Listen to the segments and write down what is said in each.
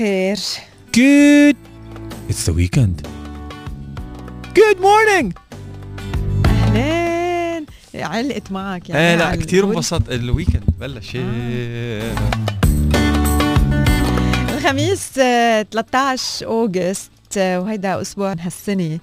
الخير Good. It's the weekend. Good morning. أهلين علقت معك يعني إيه لا على كثير. انبسطت ال weekend بلش إيه. الخميس آه، 13 August آه، وهيدا أسبوع هالسنة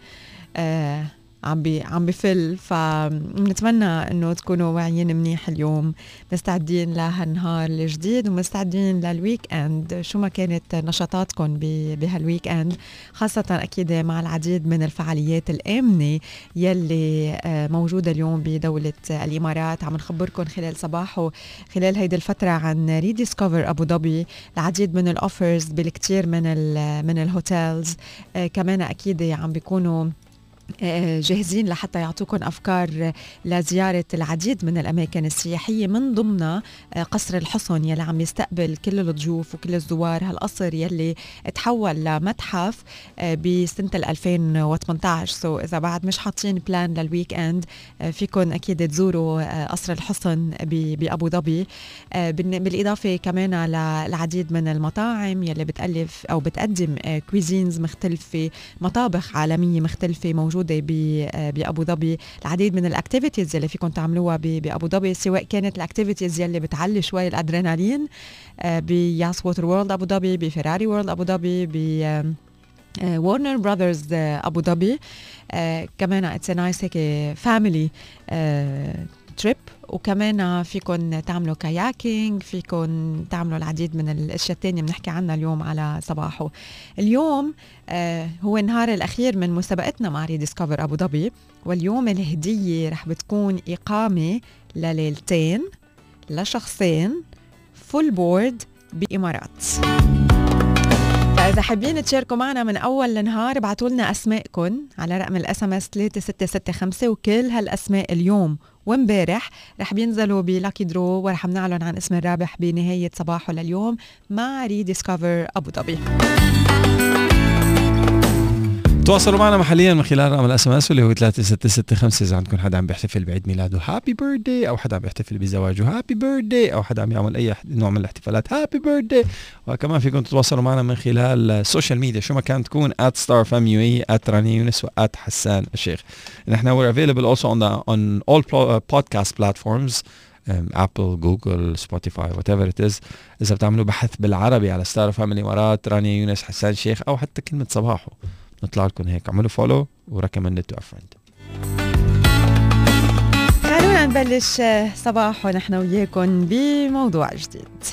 آه، عم بي عم بفل. فبنتمنى إنه تكونوا واعيين منيح اليوم. مستعدين لهالنهار الجديد ومستعدين لل weekend شو ما كانت نشاطاتكم بهال weekend خاصة أكيد مع العديد من الفعاليات الآمنة يلي آه، موجودة اليوم بدولة الإمارات. عم نخبركم خلال صباحه خلال هيدي الفترة عن Rediscover أبو ظبي العديد من ال offers بالكثير من ال من ال hotels آه، كمان أكيد عم بيكونوا جاهزين لحتى يعطوكم أفكار لزيارة العديد من الأماكن السياحية من ضمنها آه، قصر الحصن يلي عم يستقبل كل الضيوف وكل الزوار هالقصر يلي تحول لمتحف آه، بسنة ال 2018 so إذا بعد مش حاطين plan لل weekend آه، فيكم أكيد تزوروا آه، قصر الحصن بأبو ظبي. آه، بالإضافة كمان للعديد من المطاعم يلي بتألف أو بتقدم آه، cuisines مختلفة مطابخ عالمية مختلفة موجودة ب- آه، بأبو ظبي. العديد من ال activities اللي فيكم تعملوها بأبو ظبي سواء كانت ال activities يلي بتعلي شوي الأدرينالين آه، ب Yas Waterworld أبو ظبي ب Ferrari World أبو ظبي ب Warner Brothers أبو ظبي. آه، كمان it's nice هيك family trip وكمان فيكم تعملوا kayaking فيكم تعملوا العديد من الأشياء الثانية بنحكي عنها اليوم على صباحه. اليوم آه هو النهار الأخير من مسابقتنا مع Rediscover أبو ظبي. واليوم الهدية رح بتكون إقامة لليلتين لشخصين full board بإمارات. فإذا حابين تشاركوا معنا من أول النهار ابعتوا لنا أسماءكم على رقم ال SMS 3665 وكل هالأسماء اليوم وامبارح رح بينزلوا ب lucky draw ورح نعلن عن اسم الرابح بنهاية صباحو لليوم مع Rediscover أبو ظبي. تواصلوا معنا محليا من خلال رقم ال SMS اللي هو 3665 إذا عندكم حدا عم بيحتفل بعيد ميلاده happy birthday أو حدا عم بيحتفل بزواجه happy birthday أو حدا عم يعمل أي نوع من الاحتفالات happy birthday وكمان فيكم تتواصلوا معنا من خلال ال social media شو ما كان تكون @starfmuae @رانيا يونس و @حسان الشيخ. نحن we're available also on the on all podcast platforms um, Apple, Google, Spotify, whatever it is. إذا بتعملوا بحث بالعربي على ستار أف إم إمارات رانيا يونس حسان شيخ أو حتى كلمة صباحو. نطلع لكم هيك. اعملوا follow و recommend to friend خلونا نبلش آه، صباح ونحن وياكم بموضوع جديد.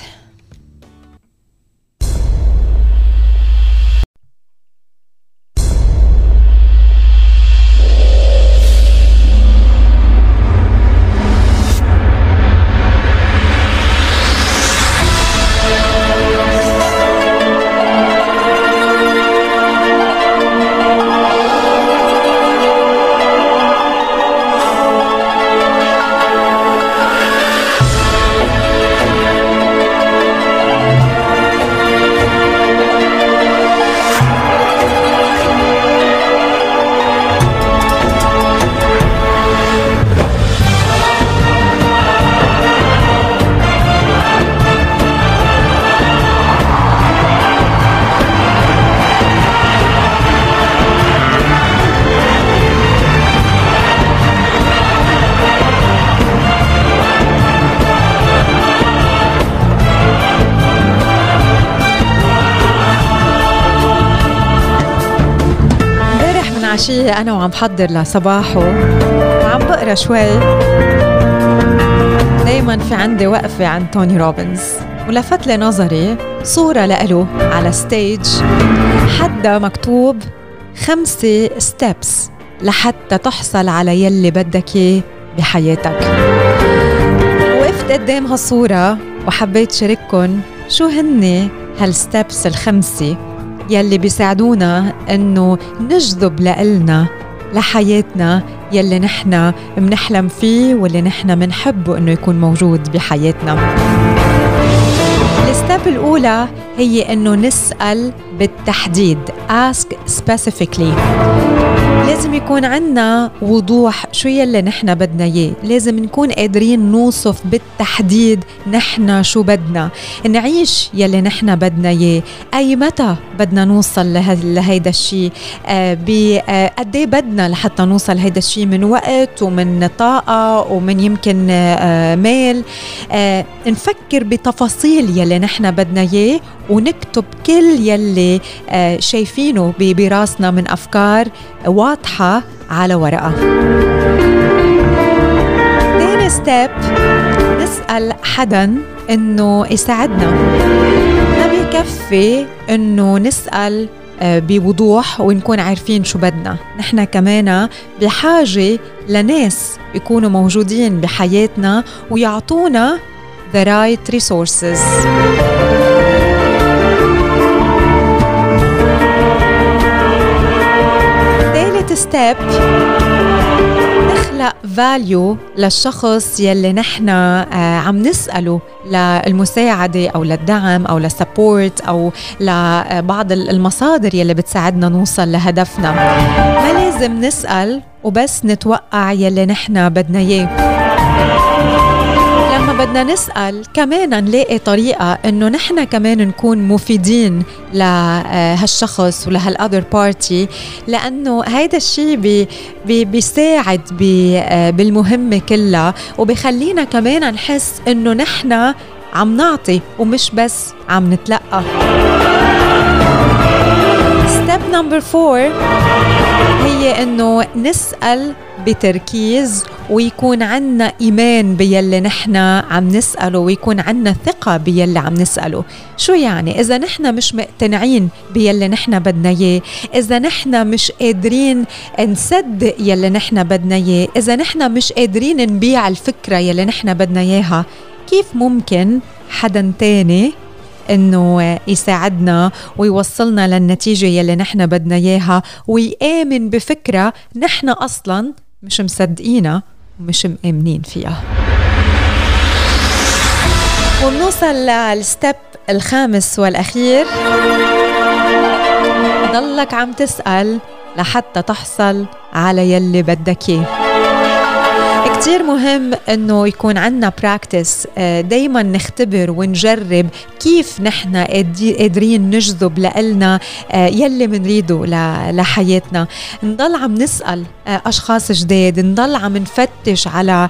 عشية أنا وعم بحضر لصباحو. وعم بقرا شوي. دايما في عندي وقفة عن توني روبنز. ولفت لي نظري صورة لإله على stage حده مكتوب خمسة steps لحتى تحصل على يلي بدك إياه بحياتك. وقفت قدام هالصورة وحبيت شارككن شو هن هال steps الخمسة. يلي بيساعدونا إنه نجذب لإلنا لحياتنا يلي نحن منحلم فيه واللي نحن منحبه إنه يكون موجود بحياتنا. الستيب الأولى هي إنه نسأل بالتحديد ask specifically. لازم يكون عنا وضوح شو يلي نحن بدنا إياه. لازم نكون قادرين نوصف بالتحديد نحن شو بدنا. نعيش يلي نحن بدنا إياه. أي متى بدنا نوصل لهيدا الشيء؟ آه بقد إيه بدنا لحتى نوصل لهيدا الشيء؟ من وقت ومن طاقة ومن يمكن آه مال آه نفكر بتفاصيل يلي نحن بدنا إياه ونكتب كل يلي آه شايفينه براسنا من أفكار واضحة على ورقة. تاني ستيب نسأل حدا إنه يساعدنا. ما بيكفي إنه نسأل آه، بوضوح ونكون عارفين شو بدنا. نحن كمان بحاجة لناس يكونوا موجودين بحياتنا ويعطونا the right resources. step نخلق value للشخص يلي نحن آه، عم نسأله للمساعدة أو للدعم أو لل support أو لبعض المصادر يلي بتساعدنا نوصل لهدفنا. ما لازم نسأل وبس نتوقع يلي نحن بدنا إياه. لما بدنا نسأل كمان نلاقي طريقة إنه نحن كمان نكون مفيدين لهالشخص ولهال other party لأنه هيدا الشيء بي بي بيساعد بي بالمهمة كلها وبخلينا كمان نحس إنه نحن عم نعطي ومش بس عم نتلقى. step number four هي إنه نسأل بتركيز ويكون عنا إيمان بيلي نحن عم نسأله ويكون عنا ثقة بيلي عم نسأله. شو يعني؟ إذا نحن مش مقتنعين بيلي نحن بدنا إياه إذا نحن مش قادرين نصدق يلي نحن بدنا إياه إذا نحن مش قادرين نبيع الفكرة يلي نحن بدنا إياها كيف ممكن حدا تاني إنه يساعدنا ويوصلنا للنتيجة يلي نحن بدنا إياها ويآمن بفكرة نحن أصلا مش مصدقينها ومش مآمنين فيها. وبنوصل لل step الخامس والأخير. ضلك عم تسأل لحتى تحصل على يلي بدك إياه. كتير مهم إنه يكون عندنا practice آه، دايما نختبر ونجرب كيف نحن قادرين نجذب لنا آه، يلي منريده لحياتنا. نضل عم نسأل آه، أشخاص جداد نضل عم نفتش على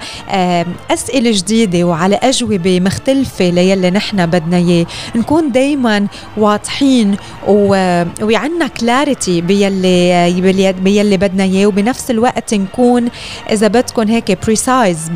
أسئلة جديدة وعلى أجوبة مختلفة ليلي نحن بدنا إياه. نكون دايما واضحين وعندنا clarity بيلي بيلي بدنا إياه. وبنفس الوقت نكون إذا بدكم هيك precise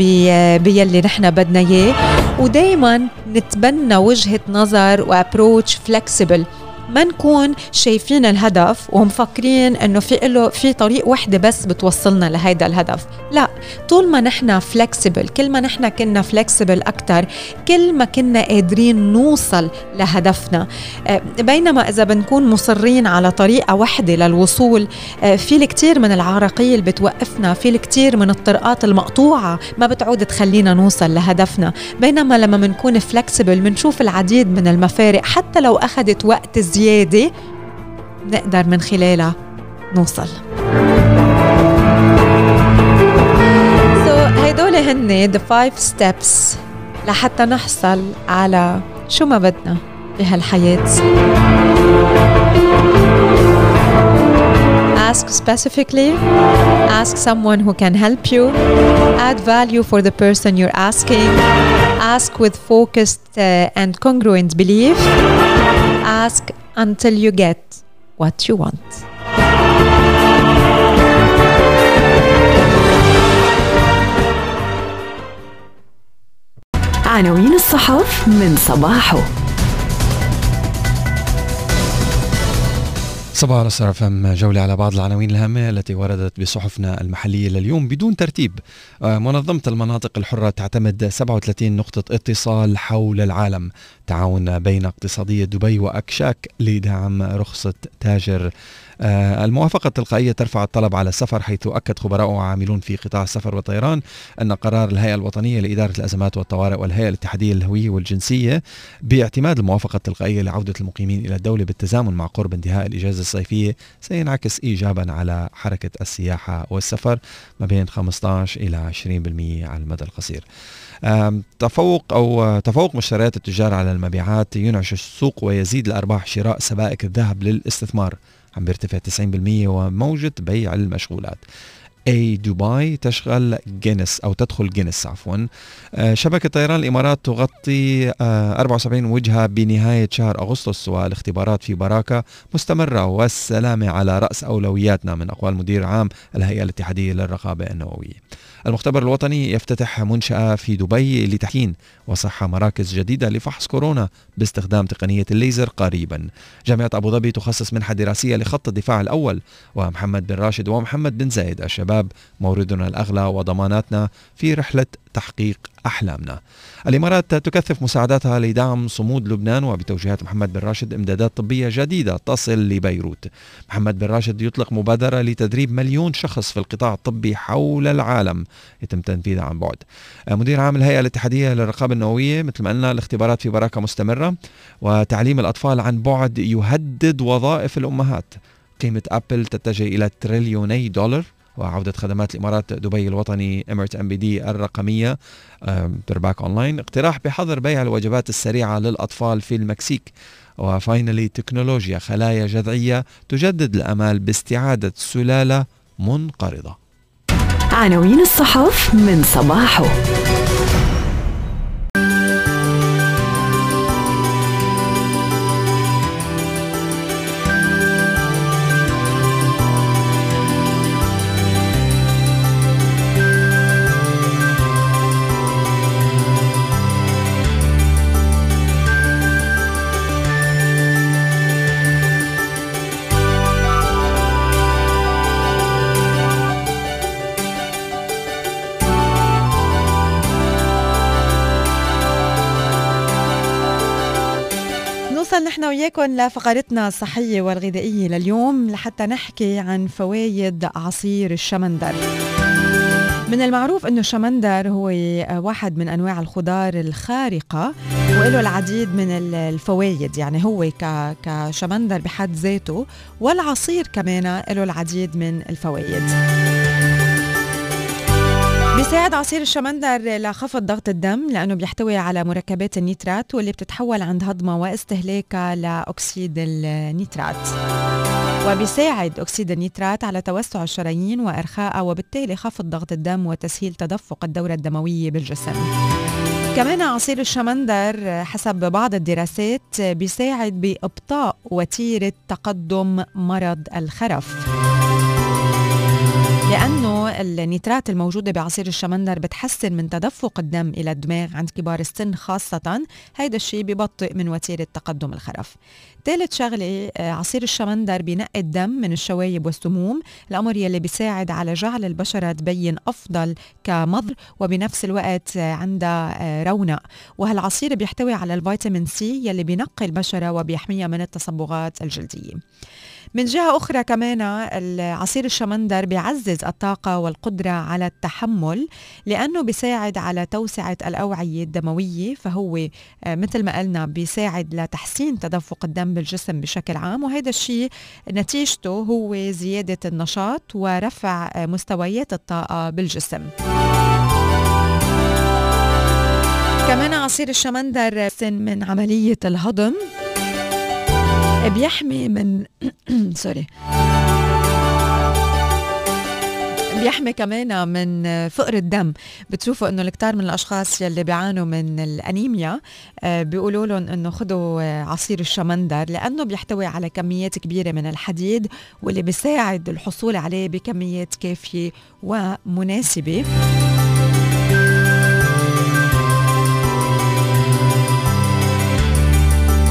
بيلي نحن بدنا إياه. ودائما نتبنى وجهة نظر و approach flexible ما نكون شايفين الهدف ومفكرين إنه في له في طريق وحدة بس بتوصلنا لهيدا الهدف. لا طول ما نحن فلكسبل كل ما نحن كنا فلكسبل أكثر كل ما كنا قادرين نوصل لهدفنا. آه، بينما إذا بنكون مصرين على طريقة وحدة للوصول آه، في الكثير من العراقيل بتوقفنا في الكثير من الطرقات المقطوعة ما بتعود تخلينا نوصل لهدفنا. بينما لما بنكون فلكسبل بنشوف العديد من المفارق حتى لو أخذت وقت زيادة نقدر من خلالها نوصل so, هيدول هن the five steps لحتى نحصل على شو ما بدنا بهالحياة ask specifically, ask someone who can help you, add value for the person you're asking, ask with focused uh, and congruent belief, ask until you get what you want. عناوين الصحف من صباحه صباح الخير فم جولة على بعض العناوين الهامة التي وردت بصحفنا المحلية لليوم بدون ترتيب. آه، منظمة المناطق الحرة تعتمد 37 نقطة اتصال حول العالم. تعاون بين اقتصادية دبي وأكشاك لدعم رخصة تاجر. الموافقة التلقائية ترفع الطلب على السفر حيث أكد خبراء وعاملون في قطاع السفر والطيران أن قرار الهيئة الوطنية لإدارة الأزمات والطوارئ والهيئة الاتحادية للهوية والجنسية باعتماد الموافقة التلقائية لعودة المقيمين إلى الدولة بالتزامن مع قرب انتهاء الإجازة الصيفية سينعكس إيجابا على حركة السياحة والسفر ما بين 15 إلى 20% على المدى القصير. تفوق أو تفوق مشتريات التجار على المبيعات ينعش السوق ويزيد الأرباح شراء سبائك الذهب للاستثمار. عم بيرتفع 90% وموجة بيع المشغولات. اي دبي تشغل جينيس أو تدخل جينيس عفوا. آه، شبكة طيران الإمارات تغطي 74 آه، وجهة بنهاية شهر أغسطس والاختبارات في براكة مستمرة. والسلامة على رأس أولوياتنا من أقوال مدير عام الهيئة الاتحادية للرقابة النووية. المختبر الوطني يفتتح منشأة في دبي لتحكين وصحة مراكز جديدة لفحص كورونا باستخدام تقنية الليزر قريبا. جامعة أبو ظبي تخصص منحة دراسية لخط الدفاع الأول ومحمد بن راشد ومحمد بن زايد الشباب موردنا الأغلى وضماناتنا في رحلة تحقيق أحلامنا. الإمارات تكثف مساعداتها لدعم صمود لبنان وبتوجيهات محمد بن راشد إمدادات طبية جديدة تصل لبيروت. محمد بن راشد يطلق مبادرة لتدريب مليون شخص في القطاع الطبي حول العالم. يتم تنفيذها عن بعد. مدير عام الهيئة الاتحادية للرقابة النووية مثل ما قلنا الاختبارات في براكة مستمرة وتعليم الأطفال عن بعد يهدد وظائف الأمهات. قيمة أبل تتجه إلى تريليوني دولار. وعودة خدمات الإمارات دبي الوطني Emirates NBD الرقمية. are back online اقتراح بحظر بيع الوجبات السريعة للأطفال في المكسيك. وفاينلي تكنولوجيا خلايا جذعية تجدد الأمال باستعادة سلالة منقرضة. عناوين الصحف من صباحه. وياكم لفقرتنا الصحية والغذائية لليوم لحتى نحكي عن فوايد عصير الشمندر. من المعروف إنه الشمندر هو واحد من أنواع الخضار الخارقة وله العديد من الفوائد يعني هو كشمندر بحد ذاته والعصير كمان له العديد من الفوائد بيساعد عصير الشمندر لخفض ضغط الدم لأنه بيحتوي على مركبات النيترات واللي بتتحول عند هضمها واستهلاكها لأكسيد النيترات. وبيساعد أكسيد النيترات على توسع الشرايين وإرخائها وبالتالي خفض ضغط الدم وتسهيل تدفق الدورة الدموية بالجسم. كمان عصير الشمندر حسب بعض الدراسات بيساعد بإبطاء وتيرة تقدم مرض الخرف. لأنه النيترات الموجودة بعصير الشمندر بتحسن من تدفق الدم إلى الدماغ عند كبار السن خاصة هيدا الشيء ببطئ من وتيرة تقدم الخرف. ثالث شغلة آه، عصير الشمندر بينقي الدم من الشوايب والسموم. الأمر يلي بيساعد على جعل البشرة تبين أفضل كمنظر وبنفس الوقت عندها آه، رونق. وهالعصير بيحتوي على الفيتامين C يلي بينقي البشرة وبيحميها من التصبغات الجلدية. من جهة أخرى كمان عصير الشمندر بيعزز الطاقة والقدرة على التحمل لأنه بيساعد على توسعة الأوعية الدموية. فهو آه، مثل ما قلنا بيساعد لتحسين تدفق الدم بالجسم بشكل عام وهذا الشيء نتيجته هو زيادة النشاط ورفع مستويات الطاقة بالجسم. كمان عصير الشمندر من عملية الهضم بيحمي من سوري بيحمي كمان من فقر الدم. بتشوفوا إنه الكتار من الأشخاص يلي بيعانوا من الأنيميا آه، بيقولوا لهم إنه خذوا عصير الشمندر لأنه بيحتوي على كميات كبيرة من الحديد واللي بيساعد الحصول عليه بكميات كافية ومناسبة.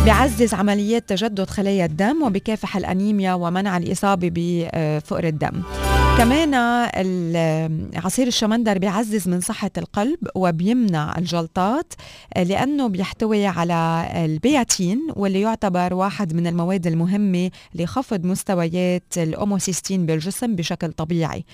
بيعزز عمليات تجدد خلايا الدم وبكافح الأنيميا ومنع الإصابة بفقر الدم. كمان عصير الشمندر بيعزز من صحة القلب وبيمنع الجلطات لأنه بيحتوي على البيتايين واللي يعتبر واحد من المواد المهمة لخفض مستويات الهوموسيستين بالجسم بشكل طبيعي.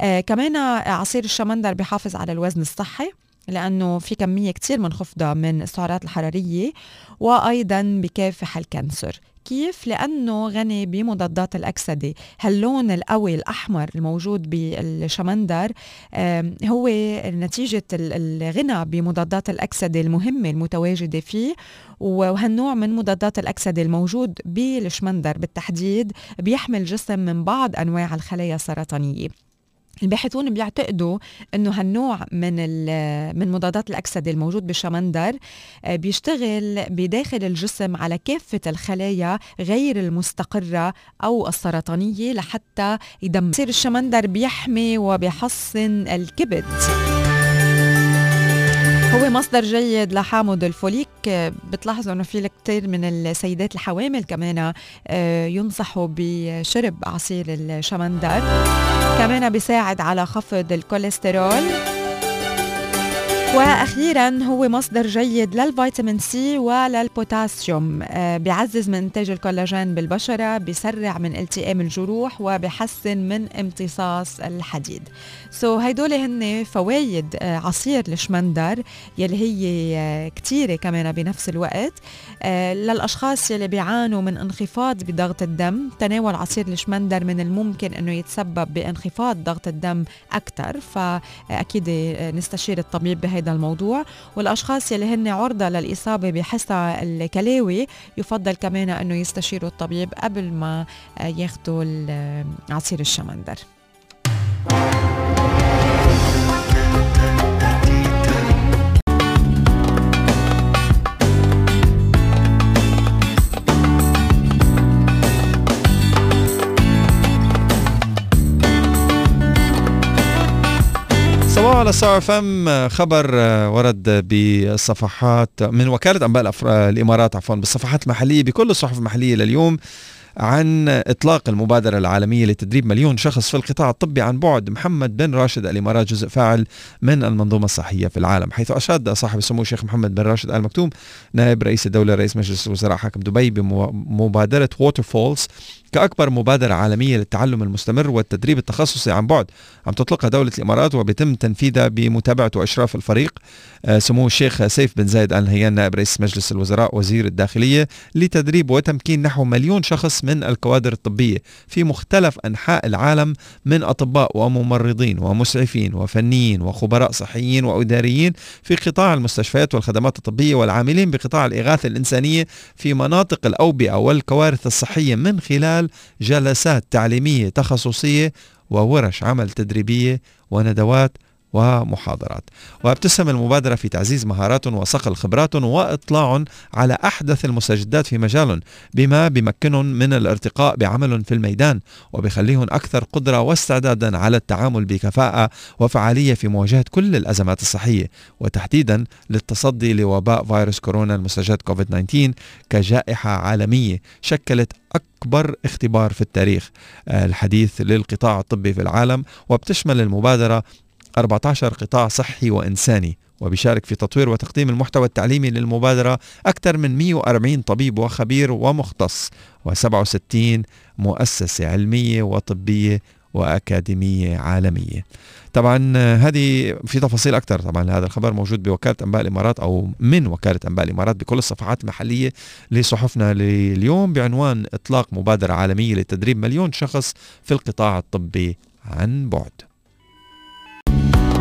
آه كمان عصير الشمندر بيحافظ على الوزن الصحي لأنه في كمية كتير منخفضة من السعرات الحرارية وأيضا بكافح ال cancer. كيف؟ لأنه غني بمضادات الأكسدة هاللون القوي الأحمر الموجود بالشمندر هو نتيجة الغنى بمضادات الأكسدة المهمة المتواجدة فيه وهالنوع من مضادات الأكسدة الموجود بالشمندر بالتحديد بيحمي الجسم من بعض أنواع الخلايا السرطانية الباحثون بيعتقدوا إنه هالنوع من من مضادات الأكسدة الموجود بالشمندر آه، بيشتغل بداخل الجسم على كافة الخلايا غير المستقرة أو السرطانية لحتى يدمر الشمندر بيحمي وبيحصن الكبد. هو مصدر جيد لحامض الفوليك بتلاحظوا إنه في كثير من السيدات الحوامل كمان آه، ينصحوا بشرب عصير الشمندر. كمان بيساعد على خفض الكوليسترول. وأخيرا هو مصدر جيد للفيتامين سي وللبوتاسيوم. آه بيعزز من إنتاج الكولاجين بالبشرة بيسرع من التئام الجروح وبيحسن من امتصاص الحديد. so هيدول هن فوايد آه عصير الشمندر يلي هي آه كتيرة كمان بنفس الوقت. للأشخاص يلي بيعانوا من انخفاض بضغط الدم تناول عصير الشمندر من الممكن إنه يتسبب بانخفاض ضغط الدم أكثر فأكيد نستشير الطبيب بهيدا هذا الموضوع والأشخاص يلي هن عرضة للإصابة بحصى الكلاوي يفضل كمان أنه يستشيروا الطبيب قبل ما ياخذوا عصير الشمندر. على ستار أف إم خبر آه، ورد بالصفحات من وكالة أنباء الإمارات عفوا بالصفحات المحلية بكل الصحف المحلية لليوم. عن إطلاق المبادرة العالمية لتدريب مليون شخص في القطاع الطبي عن بعد. محمد بن راشد الإمارات جزء فاعل من المنظومة الصحية في العالم. حيث أشاد صاحب السمو الشيخ محمد بن راشد آل مكتوم نائب رئيس الدولة رئيس مجلس الوزراء حاكم دبي بمبادرة Waterfalls كأكبر مبادرة عالمية للتعلم المستمر والتدريب التخصصي عن بعد. عم تطلقها دولة الإمارات وبيتم تنفيذها بمتابعة وإشراف الفريق. آه، سمو الشيخ سيف بن زايد آل نهيان نائب رئيس مجلس الوزراء وزير الداخلية لتدريب وتمكين نحو مليون شخص من الكوادر الطبية في مختلف أنحاء العالم من أطباء وممرضين ومسعفين وفنيين وخبراء صحيين وإداريين في قطاع المستشفيات والخدمات الطبية والعاملين بقطاع الإغاثة الإنسانية في مناطق الأوبئة والكوارث الصحية من خلال جلسات تعليمية تخصصية وورش عمل تدريبية وندوات ومحاضرات. وابتسم المبادرة في تعزيز مهارات وصقل خبرات وإطلاع على أحدث المستجدات في مجال بما بمكنهم من الارتقاء بعمل في الميدان وبخليهم أكثر قدرة واستعدادا على التعامل بكفاءة وفعالية في مواجهة كل الأزمات الصحية وتحديدا للتصدي لوباء فيروس كورونا المستجد كوفيد 19 كجائحة عالمية شكلت أكبر اختبار في التاريخ الحديث للقطاع الطبي في العالم. وبتشمل المبادرة 14 قطاع صحي وإنساني وبيشارك في تطوير وتقديم المحتوى التعليمي للمبادرة أكثر من 140 طبيب وخبير ومختص و67 مؤسسة علمية وطبية وأكاديمية عالمية. طبعا هذه في تفاصيل أكثر طبعا هذا الخبر موجود بوكالة أنباء الإمارات أو من وكالة أنباء الإمارات بكل الصفحات المحلية لصحفنا لليوم بعنوان إطلاق مبادرة عالمية لتدريب مليون شخص في القطاع الطبي عن بعد.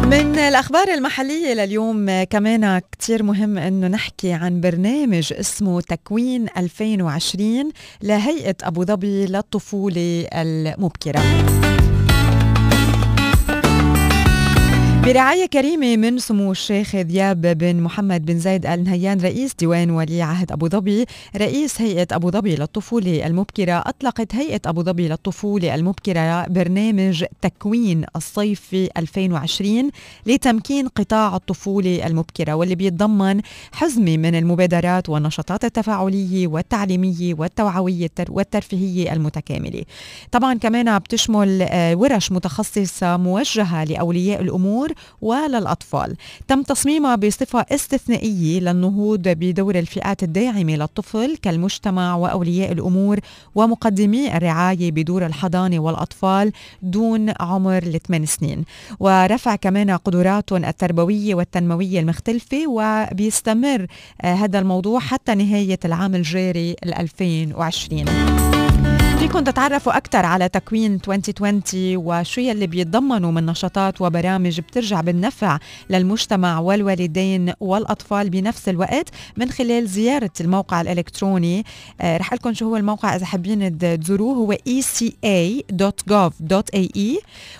من الأخبار المحلية لليوم كمان كتير مهم أنه نحكي عن برنامج اسمه تكوين 2020 لهيئة أبو ظبي للطفولة المبكرة. برعاية كريمة من سمو الشيخ ذياب بن محمد بن زايد آل نهيان رئيس ديوان ولي عهد أبو ظبي رئيس هيئة أبو ظبي للطفولة المبكرة. أطلقت هيئة أبو ظبي للطفولة المبكرة برنامج تكوين الصيفي 2020 لتمكين قطاع الطفولة المبكرة واللي بيتضمن حزمة من المبادرات والنشاطات التفاعلية والتعليمية والتوعوية والترفيهية المتكاملة. طبعا كمان بتشمل آه، ورش متخصصة موجهة لأولياء الأمور وللأطفال. تم تصميمها بصفة استثنائية للنهوض بدور الفئات الداعمة للطفل كالمجتمع وأولياء الأمور ومقدمي الرعاية بدور الحضانة والأطفال دون عمر الثمان سنين. ورفع كمان قدراتهم التربوية والتنموية المختلفة وبيستمر آه، هذا الموضوع حتى نهاية العام الجاري 2020 فيكم تتعرفوا أكثر على تكوين 2020 وشو يلي بيتضمنوا من نشاطات وبرامج بترجع بالنفع للمجتمع والوالدين والأطفال بنفس الوقت من خلال زيارة الموقع الإلكتروني. آه رح قلكم شو هو الموقع إذا حابين تزوروه. هو eca.gov.ae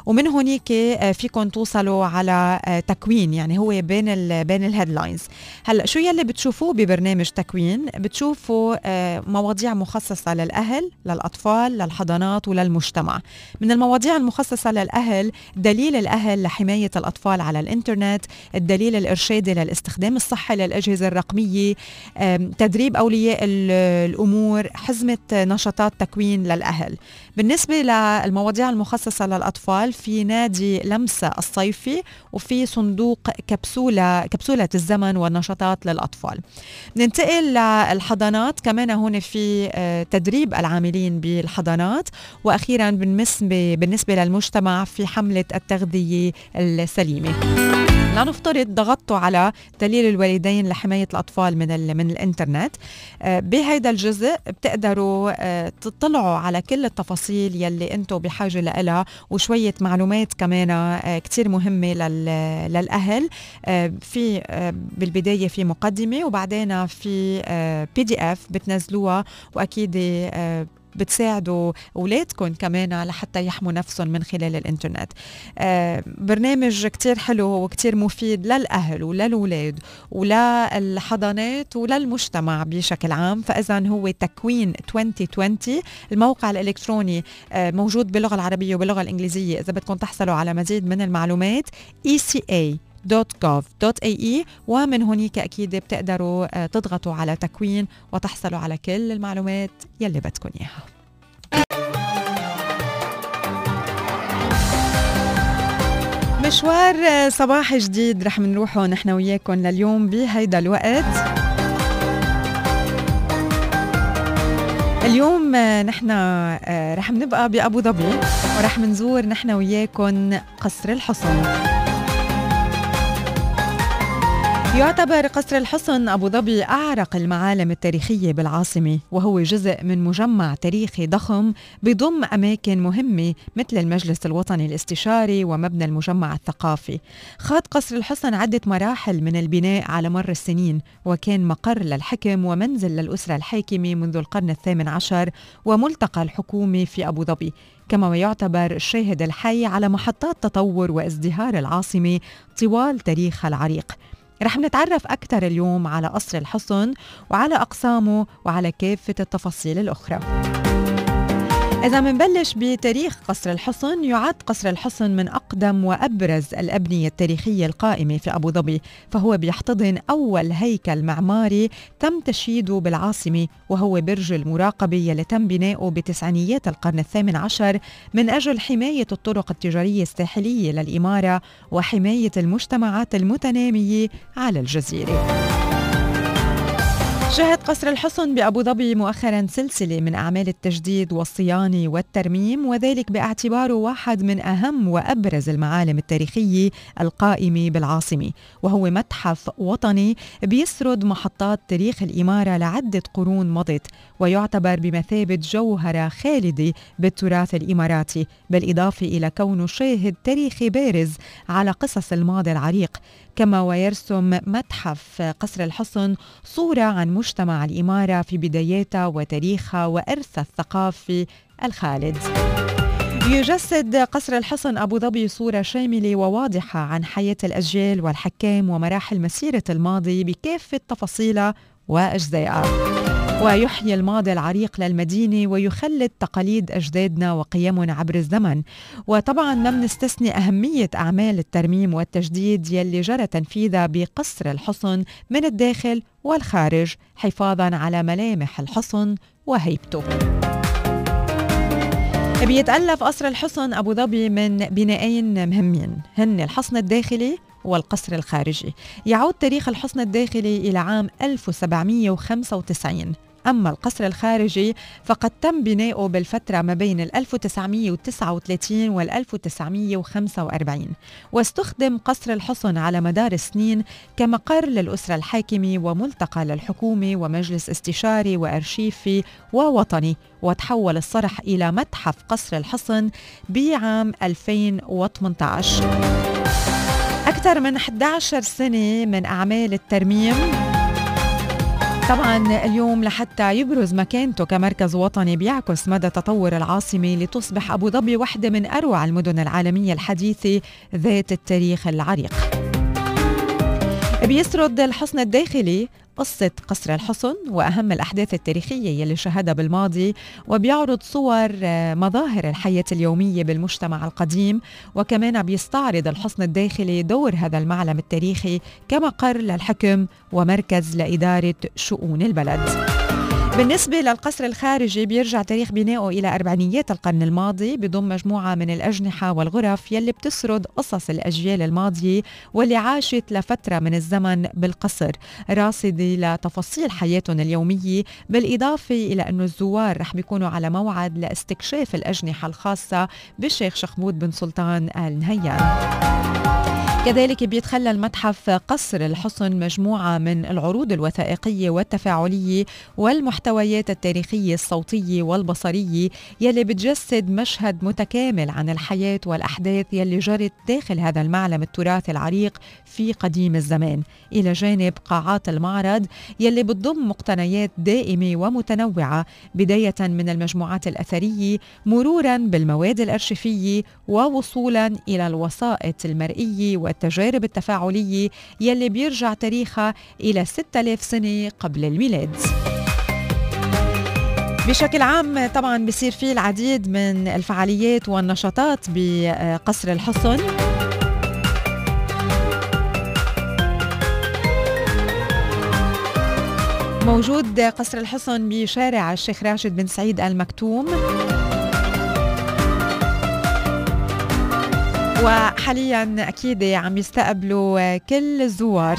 ومن هونيك آه فيكم توصلوا على آه تكوين يعني هو بين ال بين ال headlines هلأ شو يلي بتشوفوه ببرنامج تكوين؟ بتشوفوا مواضيع مخصصة للأهل للأطفال للأطفال للحضانات وللمجتمع. من المواضيع المخصصة للأهل دليل الأهل لحماية الأطفال على الإنترنت الدليل الإرشادي للاستخدام الصحي للأجهزة الرقمية تدريب أولياء الأمور حزمة نشاطات تكوين للأهل. بالنسبة للمواضيع المخصصة للأطفال في نادي لمسة الصيفي وفي صندوق كبسولة كبسولة الزمن والنشاطات للأطفال. ننتقل للحضانات. كمان هون في آه، تدريب العاملين بالحضانات. وأخيرا بالنسبة بالنسبة للمجتمع في حملة التغذية السليمة. لنفترض ضغطتوا على دليل الوالدين لحماية الأطفال من من الإنترنت. آه، بهيدا الجزء بتقدروا آه، تطلعوا على كل التفاصيل يلي أنتم بحاجة لها وشوية معلومات كمان آه، كثير مهمة للأهل. في بالبداية في مقدمة وبعدين في بي دي اف بتنزلوها وأكيد بتساعدوا أولادكم كمان لحتى يحموا نفسهم من خلال الإنترنت. آه برنامج كتير حلو وكتير مفيد للأهل وللولاد وللحضانات وللمجتمع بشكل عام. فاذا هو تكوين 2020 الموقع الإلكتروني آه موجود باللغة العربية وباللغة الإنجليزية. إذا بدكم تحصلوا على مزيد من المعلومات ECA www.gov.ae ومن هناك أكيد بتقدروا آه، تضغطوا على تكوين وتحصلوا على كل المعلومات يلي بدكم إياها. مشوار آه، صباح جديد. رح منروحه نحن وياكم لليوم بهيدا الوقت. اليوم آه، نحن رح نبقى بأبو ظبي ورح منزور نحن وياكم قصر الحصن يعتبر قصر الحصن أبو ظبي أعرق المعالم التاريخية بالعاصمة وهو جزء من مجمع تاريخي ضخم بضم أماكن مهمة مثل المجلس الوطني الاستشاري ومبنى المجمع الثقافي. خاض قصر الحصن عدة مراحل من البناء على مر السنين وكان مقر للحكم ومنزل للأسرة الحاكمة منذ القرن الثامن عشر وملتقى الحكومة في أبو ظبي. كما ويعتبر الشاهد الحي على محطات تطور وازدهار العاصمة طوال تاريخها العريق. رح نتعرف أكثر اليوم على قصر الحصن وعلى أقسامه وعلى كافة التفاصيل الأخرى. إذا منبلش بتاريخ قصر الحصن يعد قصر الحصن من أقدم وأبرز الأبنية التاريخية القائمة في أبو ظبي. فهو بيحتضن أول هيكل معماري تم تشييده بالعاصمة وهو برج المراقبة يلي تم بناؤه بتسعينيات القرن الثامن عشر من أجل حماية الطرق التجارية الساحلية للإمارة وحماية المجتمعات المتنامية على الجزيرة. شهد قصر الحصن بأبو ظبي مؤخرا سلسلة من أعمال التجديد والصيانة والترميم وذلك باعتباره واحد من أهم وأبرز المعالم التاريخية القائمة بالعاصمة. وهو متحف وطني بيسرد محطات تاريخ الإمارة لعدة قرون مضت ويعتبر بمثابة جوهرة خالدة بالتراث الإماراتي بالإضافة إلى كونه شاهد تاريخي بارز على قصص الماضي العريق. كما ويرسم متحف قصر الحصن صورة عن مجتمع الإمارة في بداياتها وتاريخها وإرثها الثقافي الخالد. يجسد قصر الحصن أبو ظبي صورة شاملة وواضحة عن حياة الأجيال والحكام ومراحل مسيرة الماضي بكافة تفاصيلها وأجزائها. ويحيي الماضي العريق للمدينة ويخلد تقاليد أجدادنا وقيمهم عبر الزمن. وطبعا ما بنستثني أهمية أعمال الترميم والتجديد يلي جرى تنفيذها بقصر الحصن من الداخل والخارج حفاظا على ملامح الحصن وهيبته. بيتألف قصر الحصن أبو ظبي من بنائين مهمين هن الحصن الداخلي والقصر الخارجي. يعود تاريخ الحصن الداخلي إلى عام 1795 أما القصر الخارجي فقد تم بناؤه بالفترة ما بين 1939 وال 1945 واستخدم قصر الحصن على مدار السنين كمقر للأسرة الحاكمة وملتقى للحكومة ومجلس استشاري وأرشيفي ووطني وتحول الصرح إلى متحف قصر الحصن بعام 2018 أكثر من 11 سنة من أعمال الترميم. طبعا اليوم لحتى يبرز مكانته كمركز وطني بيعكس مدى تطور العاصمة لتصبح أبو ظبي واحدة من أروع المدن العالمية الحديثة ذات التاريخ العريق. بيسرد الحصن الداخلي قصة قصر الحصن وأهم الأحداث التاريخية يلي شهدها بالماضي وبيعرض صور آه، مظاهر الحياة اليومية بالمجتمع القديم وكمان بيستعرض الحصن الداخلي دور هذا المعلم التاريخي كمقر للحكم ومركز لإدارة شؤون البلد. بالنسبة للقصر الخارجي بيرجع تاريخ بنائه إلى أربعينيات القرن الماضي. بضم مجموعة من الأجنحة والغرف يلي بتسرد قصص الأجيال الماضية واللي عاشت لفترة من الزمن بالقصر راصدة لتفاصيل حياتهم اليومية بالإضافة إلى أنه الزوار رح بيكونوا على موعد لاستكشاف الأجنحة الخاصة بالشيخ شخمود بن سلطان آل نهيان. كذلك بيتخلى المتحف قصر الحصن مجموعة من العروض الوثائقية والتفاعلية والمحتويات التاريخية الصوتية والبصرية يلي بتجسد مشهد متكامل عن الحياة والأحداث يلي جرت داخل هذا المعلم التراثي العريق في قديم الزمان. إلى جانب قاعات المعرض يلي بتضم مقتنيات دائمة ومتنوعة بداية من المجموعات الأثرية مرورا بالمواد الأرشيفية ووصولا إلى الوسائط المرئية والتجارب التفاعلية يلي بيرجع تاريخها إلى 6000 سنة قبل الميلاد بشكل عام طبعا بصير في العديد من الفعاليات والنشاطات بقصر الحصن. موجود قصر الحصن بشارع الشيخ راشد بن سعيد المكتوم. وحاليا أكيد عم يستقبلوا كل الزوار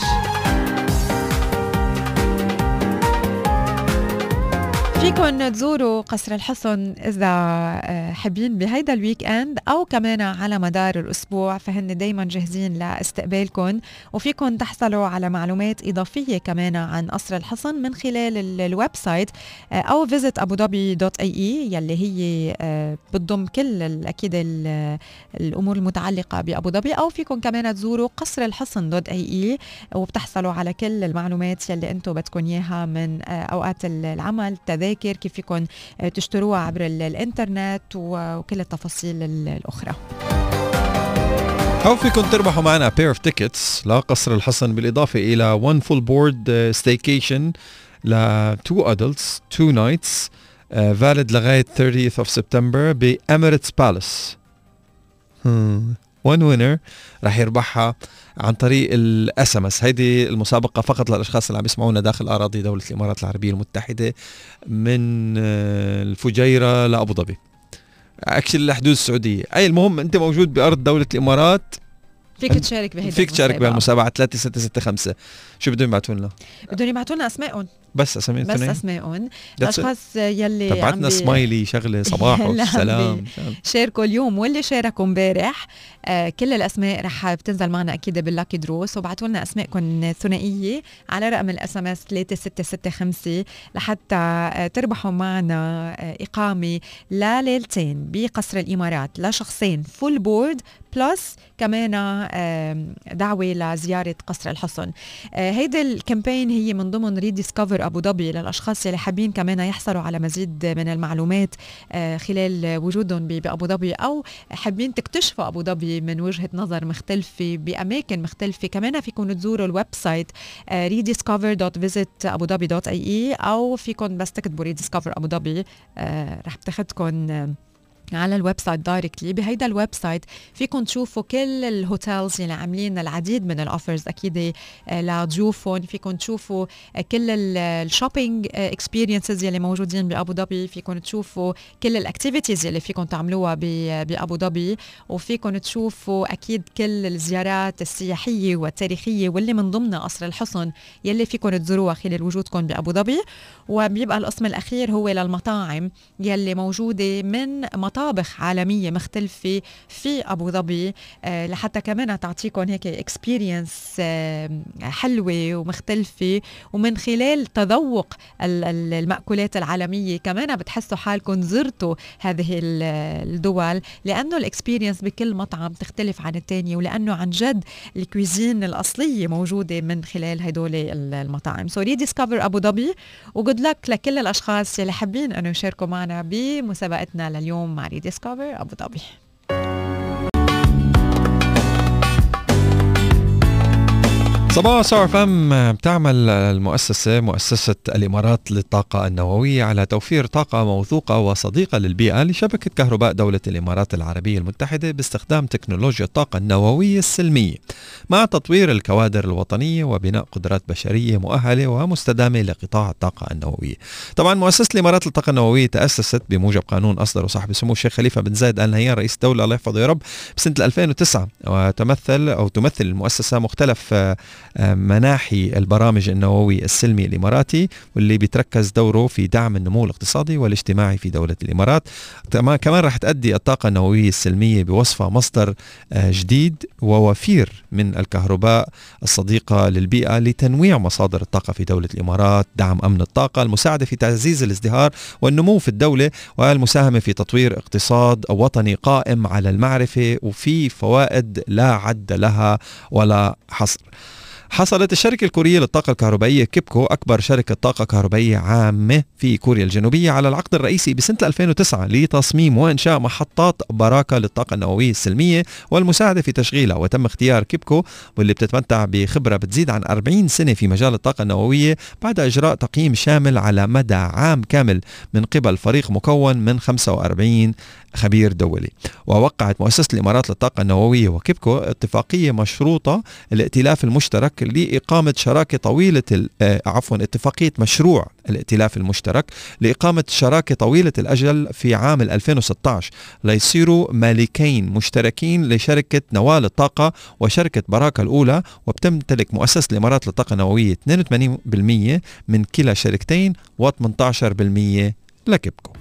فيكن تزوروا قصر الحصن إذا آه، حابين بهيدا ال weekend أو كمان على مدار الأسبوع فهن دايما جاهزين لاستقبالكم وفيكم تحصلوا على معلومات إضافية كمان عن قصر الحصن من خلال ال website آه، أو visit أبو ظبي dot ae يلي هي آه، بتضم كل أكيد الأمور المتعلقة بأبو ظبي. أو فيكم كمان تزوروا قصر الحصن dot ae وبتحصلوا على كل المعلومات يلي أنتم بدكم إياها من أوقات العمل تذاكر التذاكر كيف فيكم آه، تشتروها عبر الإنترنت وكل التفاصيل الأخرى. أو فيكم تربحوا معنا pair of tickets لقصر الحصن بالإضافة إلى one full board آه، staycation ل two adults two nights uh, valid لغاية 30th of September ب Emirates Palace. One winner راح يربحها عن طريق ال SMS هيدي المسابقة فقط للأشخاص اللي عم يسمعونا داخل أراضي دولة الإمارات العربية المتحدة من آه، الفجيرة لأبو ظبي. actually لحدود السعودية. أي المهم أنت موجود بأرض دولة الإمارات. فيك تشارك بهيدي فيك تشارك بهالمسابقة. 3665 شو بدهم يبعثوا لنا؟ بدهم يبعثوا لنا أسمائهم. بس اساميهم بس أسمائهم. الأشخاص يلي تبعتنا سمايلي شغلة صباح والسلام شاركوا اليوم واللي شاركوا امبارح. آه كل الأسماء رح بتنزل معنا أكيد بال lucky draws وابعتوا لنا اسمائكم ثنائيه على رقم ال SMS 3665 لحتى آه تربحوا معنا آه إقامة لليلتين بقصر الإمارات لشخصين full board plus كمان دعوة لزيارة قصر الحصن. آه، هيدي ال campaign هي من ضمن rediscover أبو ظبي للأشخاص اللي حابين كمان يحصلوا على مزيد من المعلومات آه، خلال وجودهم بأبو ظبي أو حابين تكتشفوا أبو ظبي من وجهة نظر مختلفة بأماكن مختلفة. كمان فيكم تزوروا ال website rediscover.visitabudhabi.ae أو فيكم بس تكتبوا rediscover أبو ظبي رح بتاخذكم على ال website directly بهيدا ال website فيكم تشوفوا كل ال hotels اللي عاملين العديد من ال offers أكيد آه، لضيوفهم فيكم تشوفوا آه، كل ال shopping experiences آه، يلي موجودين بأبو ظبي. فيكم تشوفوا كل ال activities اللي فيكم تعملوها بأبو ظبي. وفيكم تشوفوا أكيد كل الزيارات السياحية والتاريخية واللي من ضمنها قصر الحصن يلي فيكم تزوروها خلال وجودكم بأبو ظبي. وبيبقى القسم الأخير هو للمطاعم يلي موجودة من مطاعم مطابخ عالمية مختلفة في أبو ظبي. آه، لحتى كمان تعطيكم هيك experience حلوة ومختلفة. ومن خلال تذوق المأكولات العالمية كمان بتحسوا حالكم زرتوا هذه الدول لأنه ال experience بكل مطعم تختلف عن الثانية ولأنه عن جد ال cuisine الأصلية موجودة من خلال هدول المطاعم. so rediscover أبو ظبي وجود لك لكل الأشخاص اللي حابين أنه يشاركوا معنا بمسابقتنا لليوم مع rediscover أبو ظبي صباح صار فم بتعمل المؤسسة مؤسسة الإمارات للطاقة النووية على توفير طاقة موثوقة وصديقة للبيئة لشبكة كهرباء دولة الإمارات العربية المتحدة باستخدام تكنولوجيا الطاقة النووية السلمية. مع تطوير الكوادر الوطنية وبناء قدرات بشرية مؤهلة ومستدامة لقطاع الطاقة النووية. طبعا مؤسسة الإمارات للطاقة النووية تأسست بموجب قانون أصدره صاحب سمو الشيخ خليفة بن زايد آل نهيان رئيس الدولة الله يحفظه يا رب بسنة 2009 وتمثل أو تمثل المؤسسة مختلف مناحي البرامج النووي السلمي الإماراتي واللي بيتركز دوره في دعم النمو الاقتصادي والاجتماعي في دولة الإمارات. كمان راح تؤدي الطاقة النووية السلمية بوصفها مصدر آه، جديد ووفير من الكهرباء الصديقة للبيئة لتنويع مصادر الطاقة في دولة الإمارات دعم أمن الطاقة المساعدة في تعزيز الازدهار والنمو في الدولة والمساهمة في تطوير اقتصاد وطني قائم على المعرفة وفي فوائد لا عد لها ولا حصر. حصلت الشركة الكورية للطاقة الكهربائية كيبكو أكبر شركة طاقة كهربائية عامة في كوريا الجنوبية على العقد الرئيسي بسنة 2009 لتصميم وإنشاء محطات براكة للطاقة النووية السلمية والمساعدة في تشغيلها. وتم اختيار كيبكو واللي بتتمتع بخبرة بتزيد عن 40 سنة في مجال الطاقة النووية بعد إجراء تقييم شامل على مدى عام كامل من قبل فريق مكون من 45 خبير دولي. ووقعت مؤسسة الإمارات للطاقة النووية وكيبكو اتفاقية مشروطة الائتلاف المشترك لإقامة شراكة طويلة آه، عفوا اتفاقية مشروع الائتلاف المشترك لإقامة شراكة طويلة الأجل في عام 2016 ليصيروا مالكين مشتركين لشركة نوال الطاقة وشركة براكة الأولى وبتمتلك مؤسسة الإمارات للطاقة النووية 82% من كلا شركتين و18% لكيبكو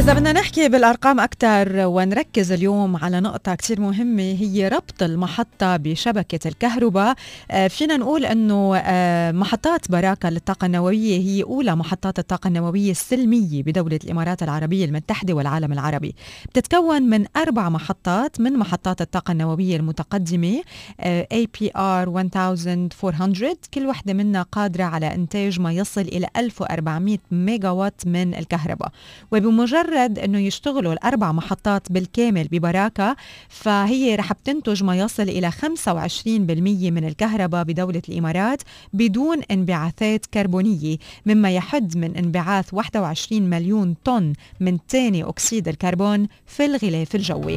إذا بدنا نحكي بالأرقام أكثر ونركز اليوم على نقطة كثير مهمة هي ربط المحطة بشبكة الكهرباء. آه، فينا نقول أنه آه، محطات براكة للطاقة النووية هي أولى محطات الطاقة النووية السلمية بدولة الإمارات العربية المتحدة والعالم العربي. بتتكون من أربع محطات من محطات الطاقة النووية المتقدمة آه، APR 1400 كل واحدة منها قادرة على إنتاج ما يصل إلى 1400 ميجا وات من الكهرباء. وبمجرد مجرد إنه يشتغلوا الأربع محطات بالكامل ببراكة فهي رح بتنتج ما يصل إلى 25% من الكهرباء بدولة الإمارات بدون انبعاثات كربونية مما يحد من انبعاث 21 مليون طن من ثاني أكسيد الكربون في الغلاف الجوي.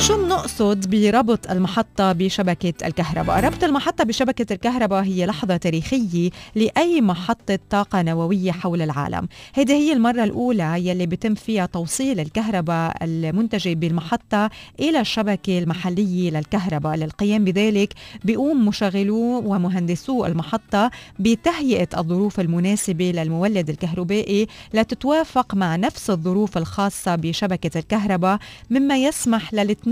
شو بنقصد بربط المحطة بشبكة الكهرباء؟ ربط المحطة بشبكة الكهرباء هي لحظة تاريخية لأي محطة طاقة نووية حول العالم هذه هي المرة الأولى يلي بتم فيها توصيل الكهرباء المنتجة بالمحطة إلى الشبكة المحلية للكهرباء للقيام بذلك بيقوم مشغلو ومهندسو المحطة بتهيئة الظروف المناسبة للمولد الكهربائي لتتوافق مع نفس الظروف الخاصة بشبكة الكهرباء مما يسمح للاثنين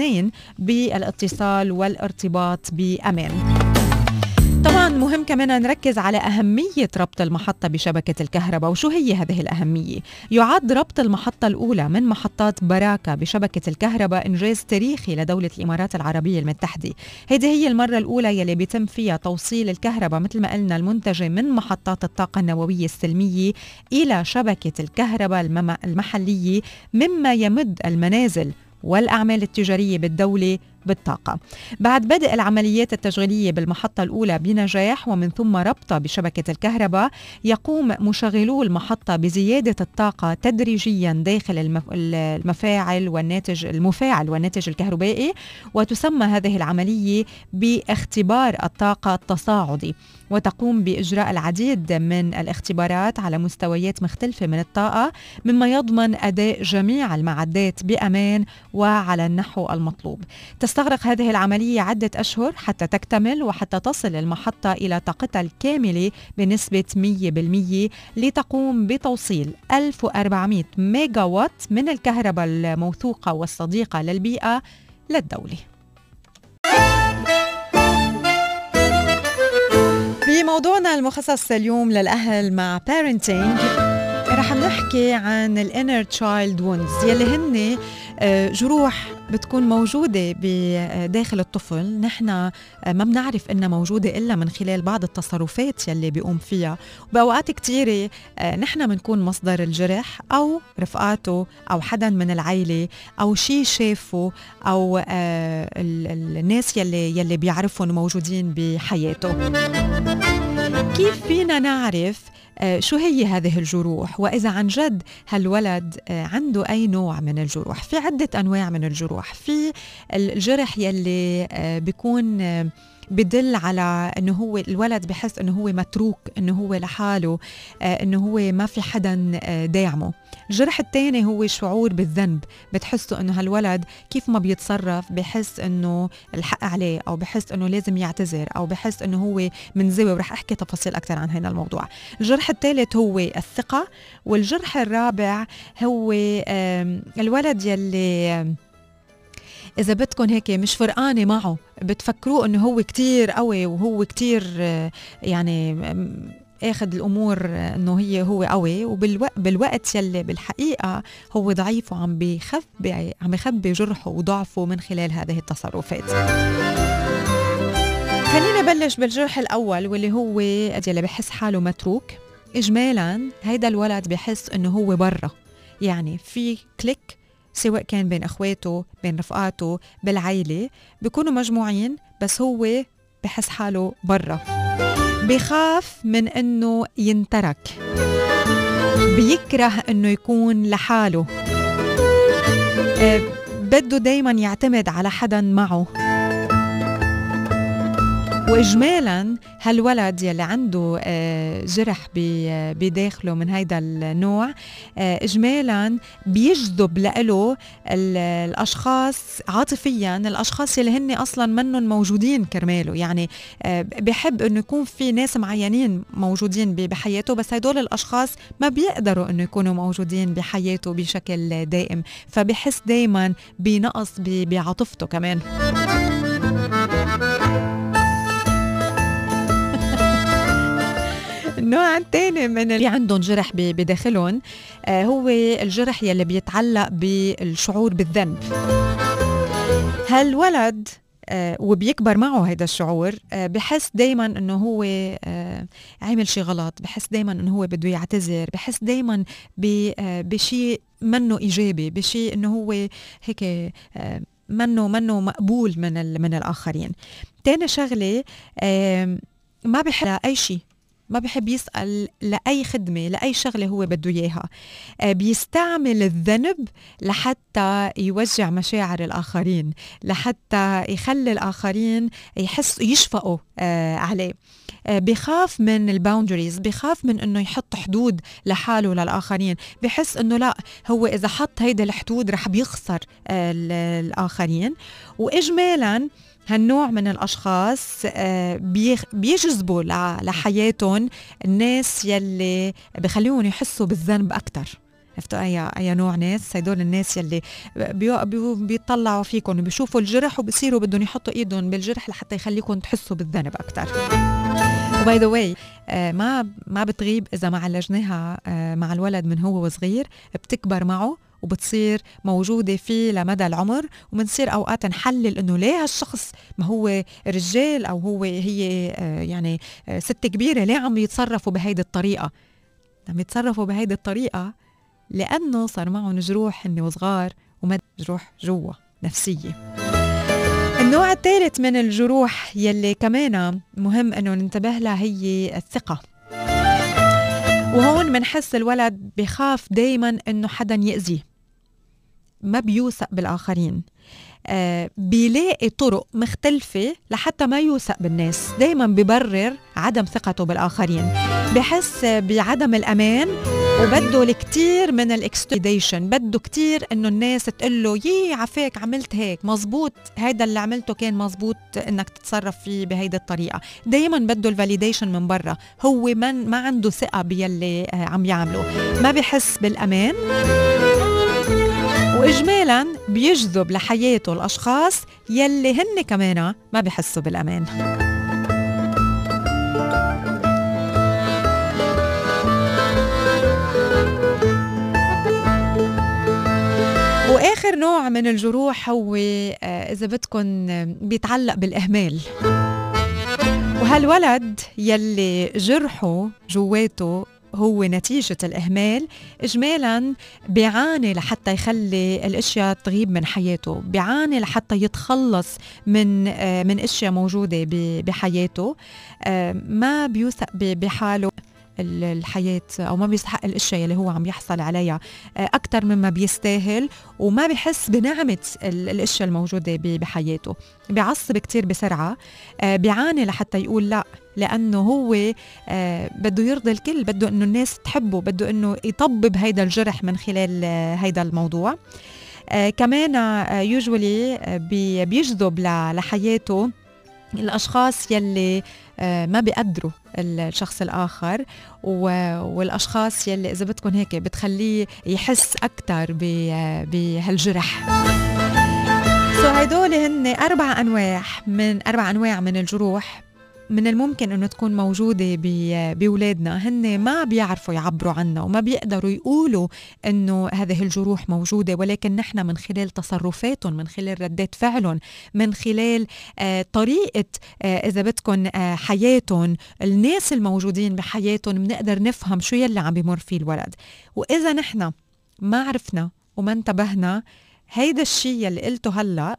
بالاتصال والارتباط بأمان طبعا مهم كمان نركز على أهمية ربط المحطة بشبكة الكهرباء وشو هي هذه الأهمية؟ يعد ربط المحطة الأولى من محطات براكة بشبكة الكهرباء إنجاز تاريخي لدولة الإمارات العربية المتحدة. هذه هي المرة الأولى يلي بيتم فيها توصيل الكهرباء مثل ما قلنا المنتجة من محطات الطاقة النووية السلمية إلى شبكة الكهرباء المحلية مما يمد المنازل والأعمال التجارية بالدولة بالطاقة. بعد بدء العمليات التشغيلية بالمحطة الأولى بنجاح ومن ثم ربطها بشبكة الكهرباء يقوم مشغلو المحطة بزيادة الطاقة تدريجيا داخل المفاعل والناتج المفاعل والناتج الكهربائي وتسمى هذه العملية باختبار الطاقة التصاعدي. وتقوم بإجراء العديد من الاختبارات على مستويات مختلفة من الطاقة مما يضمن أداء جميع المعدات بأمان وعلى النحو المطلوب. تستغرق هذه العملية عدة أشهر حتى تكتمل وحتى تصل المحطة إلى طاقتها الكاملة بنسبة 100% لتقوم بتوصيل 1400 ميجا وات من الكهرباء الموثوقة والصديقة للبيئة للدولة. بموضوعنا المخصص اليوم للأهل مع parenting. رح نحكي عن ال inner child wounds يلي هن آه، جروح بتكون موجودة بداخل الطفل. نحن آه، ما بنعرف إنها موجودة إلا من خلال بعض التصرفات يلي بيقوم فيها. وبأوقات كتيرة آه، نحن بنكون مصدر الجرح أو رفقاته أو حدا من العيلة أو شيء شافه أو الناس يلي يلي بيعرفهم موجودين بحياته. كيف فينا نعرف آه، شو هي هذه الجروح؟ وإذا عن جد هالولد آه، عنده أي نوع من الجروح؟ في عدة أنواع من الجروح. في الجرح يلي آه، بيكون بدل على إنه هو الولد بحس إنه هو متروك إنه هو لحاله آه إنه هو ما في حدا آه داعمه. الجرح الثاني هو شعور بالذنب. بتحسوا إنه هالولد كيف ما بيتصرف بحس إنه الحق عليه أو بحس إنه لازم يعتذر أو بحس إنه هو منزوي ورح أحكي تفاصيل أكثر عن هذا الموضوع. الجرح الثالث هو الثقة والجرح الرابع هو الولد يلي إذا بدكم هيك مش فرقانة معه بتفكروه إنه هو كتير قوي وهو كتير يعني آخذ الأمور إنه هي هو قوي. وبالوقت بالوقت يلي بالحقيقة هو ضعيف وعم بيخبي عم يخبي جرحه وضعفه من خلال هذه التصرفات. خلينا نبلش بالجرح الأول واللي هو يلي بحس حاله متروك. اجمالا هيدا الولد بحس إنه هو برا. يعني في كليك سواء كان بين اخواته بين رفقاته بالعيلة بيكونوا مجموعين بس هو بحس حاله برا. بخاف من إنه ينترك. بيكره إنه يكون لحاله. أه بده دايما يعتمد على حدا معه. واجمالا هالولد يلي عنده آه، جرح بداخله من هيدا النوع آه، اجمالا بيجذب له الأشخاص عاطفيا الأشخاص يلي هن أصلا منهم موجودين كرماله. يعني آه، بحب إنه يكون في ناس معينين موجودين بحياته بس هدول الأشخاص ما بيقدروا إنه يكونوا موجودين بحياته بشكل دائم فبحس دائما بنقص بعاطفته كمان. النوع الثاني من اللي عندهم جرح بداخلهم. آه، هو الجرح يلي بيتعلق بالشعور بالذنب. هالولد آه وبيكبر معه هيدا الشعور آه بحس دايما إنه هو عامل شيء غلط بحس دايما إنه هو بده يعتذر بحس دايما بشيء منه إيجابي بشيء إنه هو هيك منه منه مقبول من من الآخرين. تاني شغلة ما بحب أي شيء ما بحب يسأل لأي خدمة لأي شغلة هو بده إياها. آه، بيستعمل الذنب لحتى يوجع مشاعر الآخرين لحتى يخلي الآخرين يحسوا يشفقوا آه، عليه. آه، بخاف من الباوندريز بخاف من إنه يحط حدود لحاله للاخرين بحس إنه لا هو إذا حط هيدا الحدود رح بيخسر الآخرين. واجمالا هالنوع من الأشخاص آه، بيجذبوا لحياتهم الناس يلي بخليهم يحسوا بالذنب أكثر عرفتوا؟ اي أي نوع ناس؟ هدول الناس يلي بيطلعوا فيكم وبيشوفوا الجرح وبصيروا بدهم يحطوا إيدهم بالجرح لحتى يخليكم تحسوا بالذنب أكثر و by the way ما ما بتغيب إذا ما عالجناها آه، مع الولد من هو وصغير بتكبر معه وبتصير موجودة فيه لمدى العمر وبنصير أوقات نحلل إنه ليه هالشخص ما هو رجال أو هو هي آه، يعني آه، ست كبيرة ليه عم يتصرفوا بهيدي الطريقة؟ عم يتصرفوا بهيدي الطريقة لأنه صار معهم جروح هن وصغار وما جروح جوا نفسية. النوع الثالث من الجروح يلي كمان مهم إنه ننتبه لها هي الثقة. وهون بنحس الولد بخاف دايما إنه حدا يأذيه ما بيوثق بالآخرين. آه بيلاقي طرق مختلفة لحتى ما يوثق بالناس. دايما ببرر عدم ثقته بالآخرين. بحس بعدم الأمان وبده الكثير من الاكستيديشن بده كثير إنه الناس تقول له يي عفاك عملت هيك. مزبوط هيدا اللي عملته كان مزبوط إنك تتصرف فيه بهيدي الطريقة. دائما بده ال validation من برا. هو من ما عنده ثقة باللي آه، عم يعمله. ما بحس بالأمان. واجمالا بيجذب لحياته الأشخاص يلي هن كمان ما بحسوا بالأمان. وآخر نوع من الجروح هو آه، إذا بدكم بيتعلق بالإهمال. وهالولد يلي جرحه جواته هو نتيجة الإهمال إجمالا بيعاني لحتى يخلي الأشياء تغيب من حياته بيعاني لحتى يتخلص من آه، من أشياء موجودة بحياته. آه، ما بيوثق بحاله. الحياة أو ما بيستحق الأشياء اللي هو عم يحصل عليها آه، أكثر مما بيستاهل وما بحس بنعمة الأشياء الموجودة بحياته. بيعصب كتير بسرعة آه، بيعاني لحتى يقول لا لأنه هو آه، بده يرضي الكل بده أنه الناس تحبه بده أنه يطبب هيدا الجرح من خلال هيدا الموضوع. كمان يوجولي بيجذب لحياته الأشخاص يلي آه، ما بيقدروا الشخص الآخر والأشخاص يلي إذا بدكم هيك بتخليه يحس أكثر بهالجرح. سو هدول هن أربع أنواع من أربع أنواع من الجروح. من الممكن إنه تكون موجودة بأولادنا. هن ما بيعرفوا يعبروا عنها وما بيقدروا يقولوا إنه هذه الجروح موجودة ولكن نحن من خلال تصرفاتهم من خلال ردات فعلهم من خلال آه طريقة آه إذا بدكم آه حياتهم الناس الموجودين بحياتهم بنقدر نفهم شو يلي عم بيمر فيه الولد. وإذا نحن ما عرفنا وما انتبهنا هيدا الشيء يلي قلته هلأ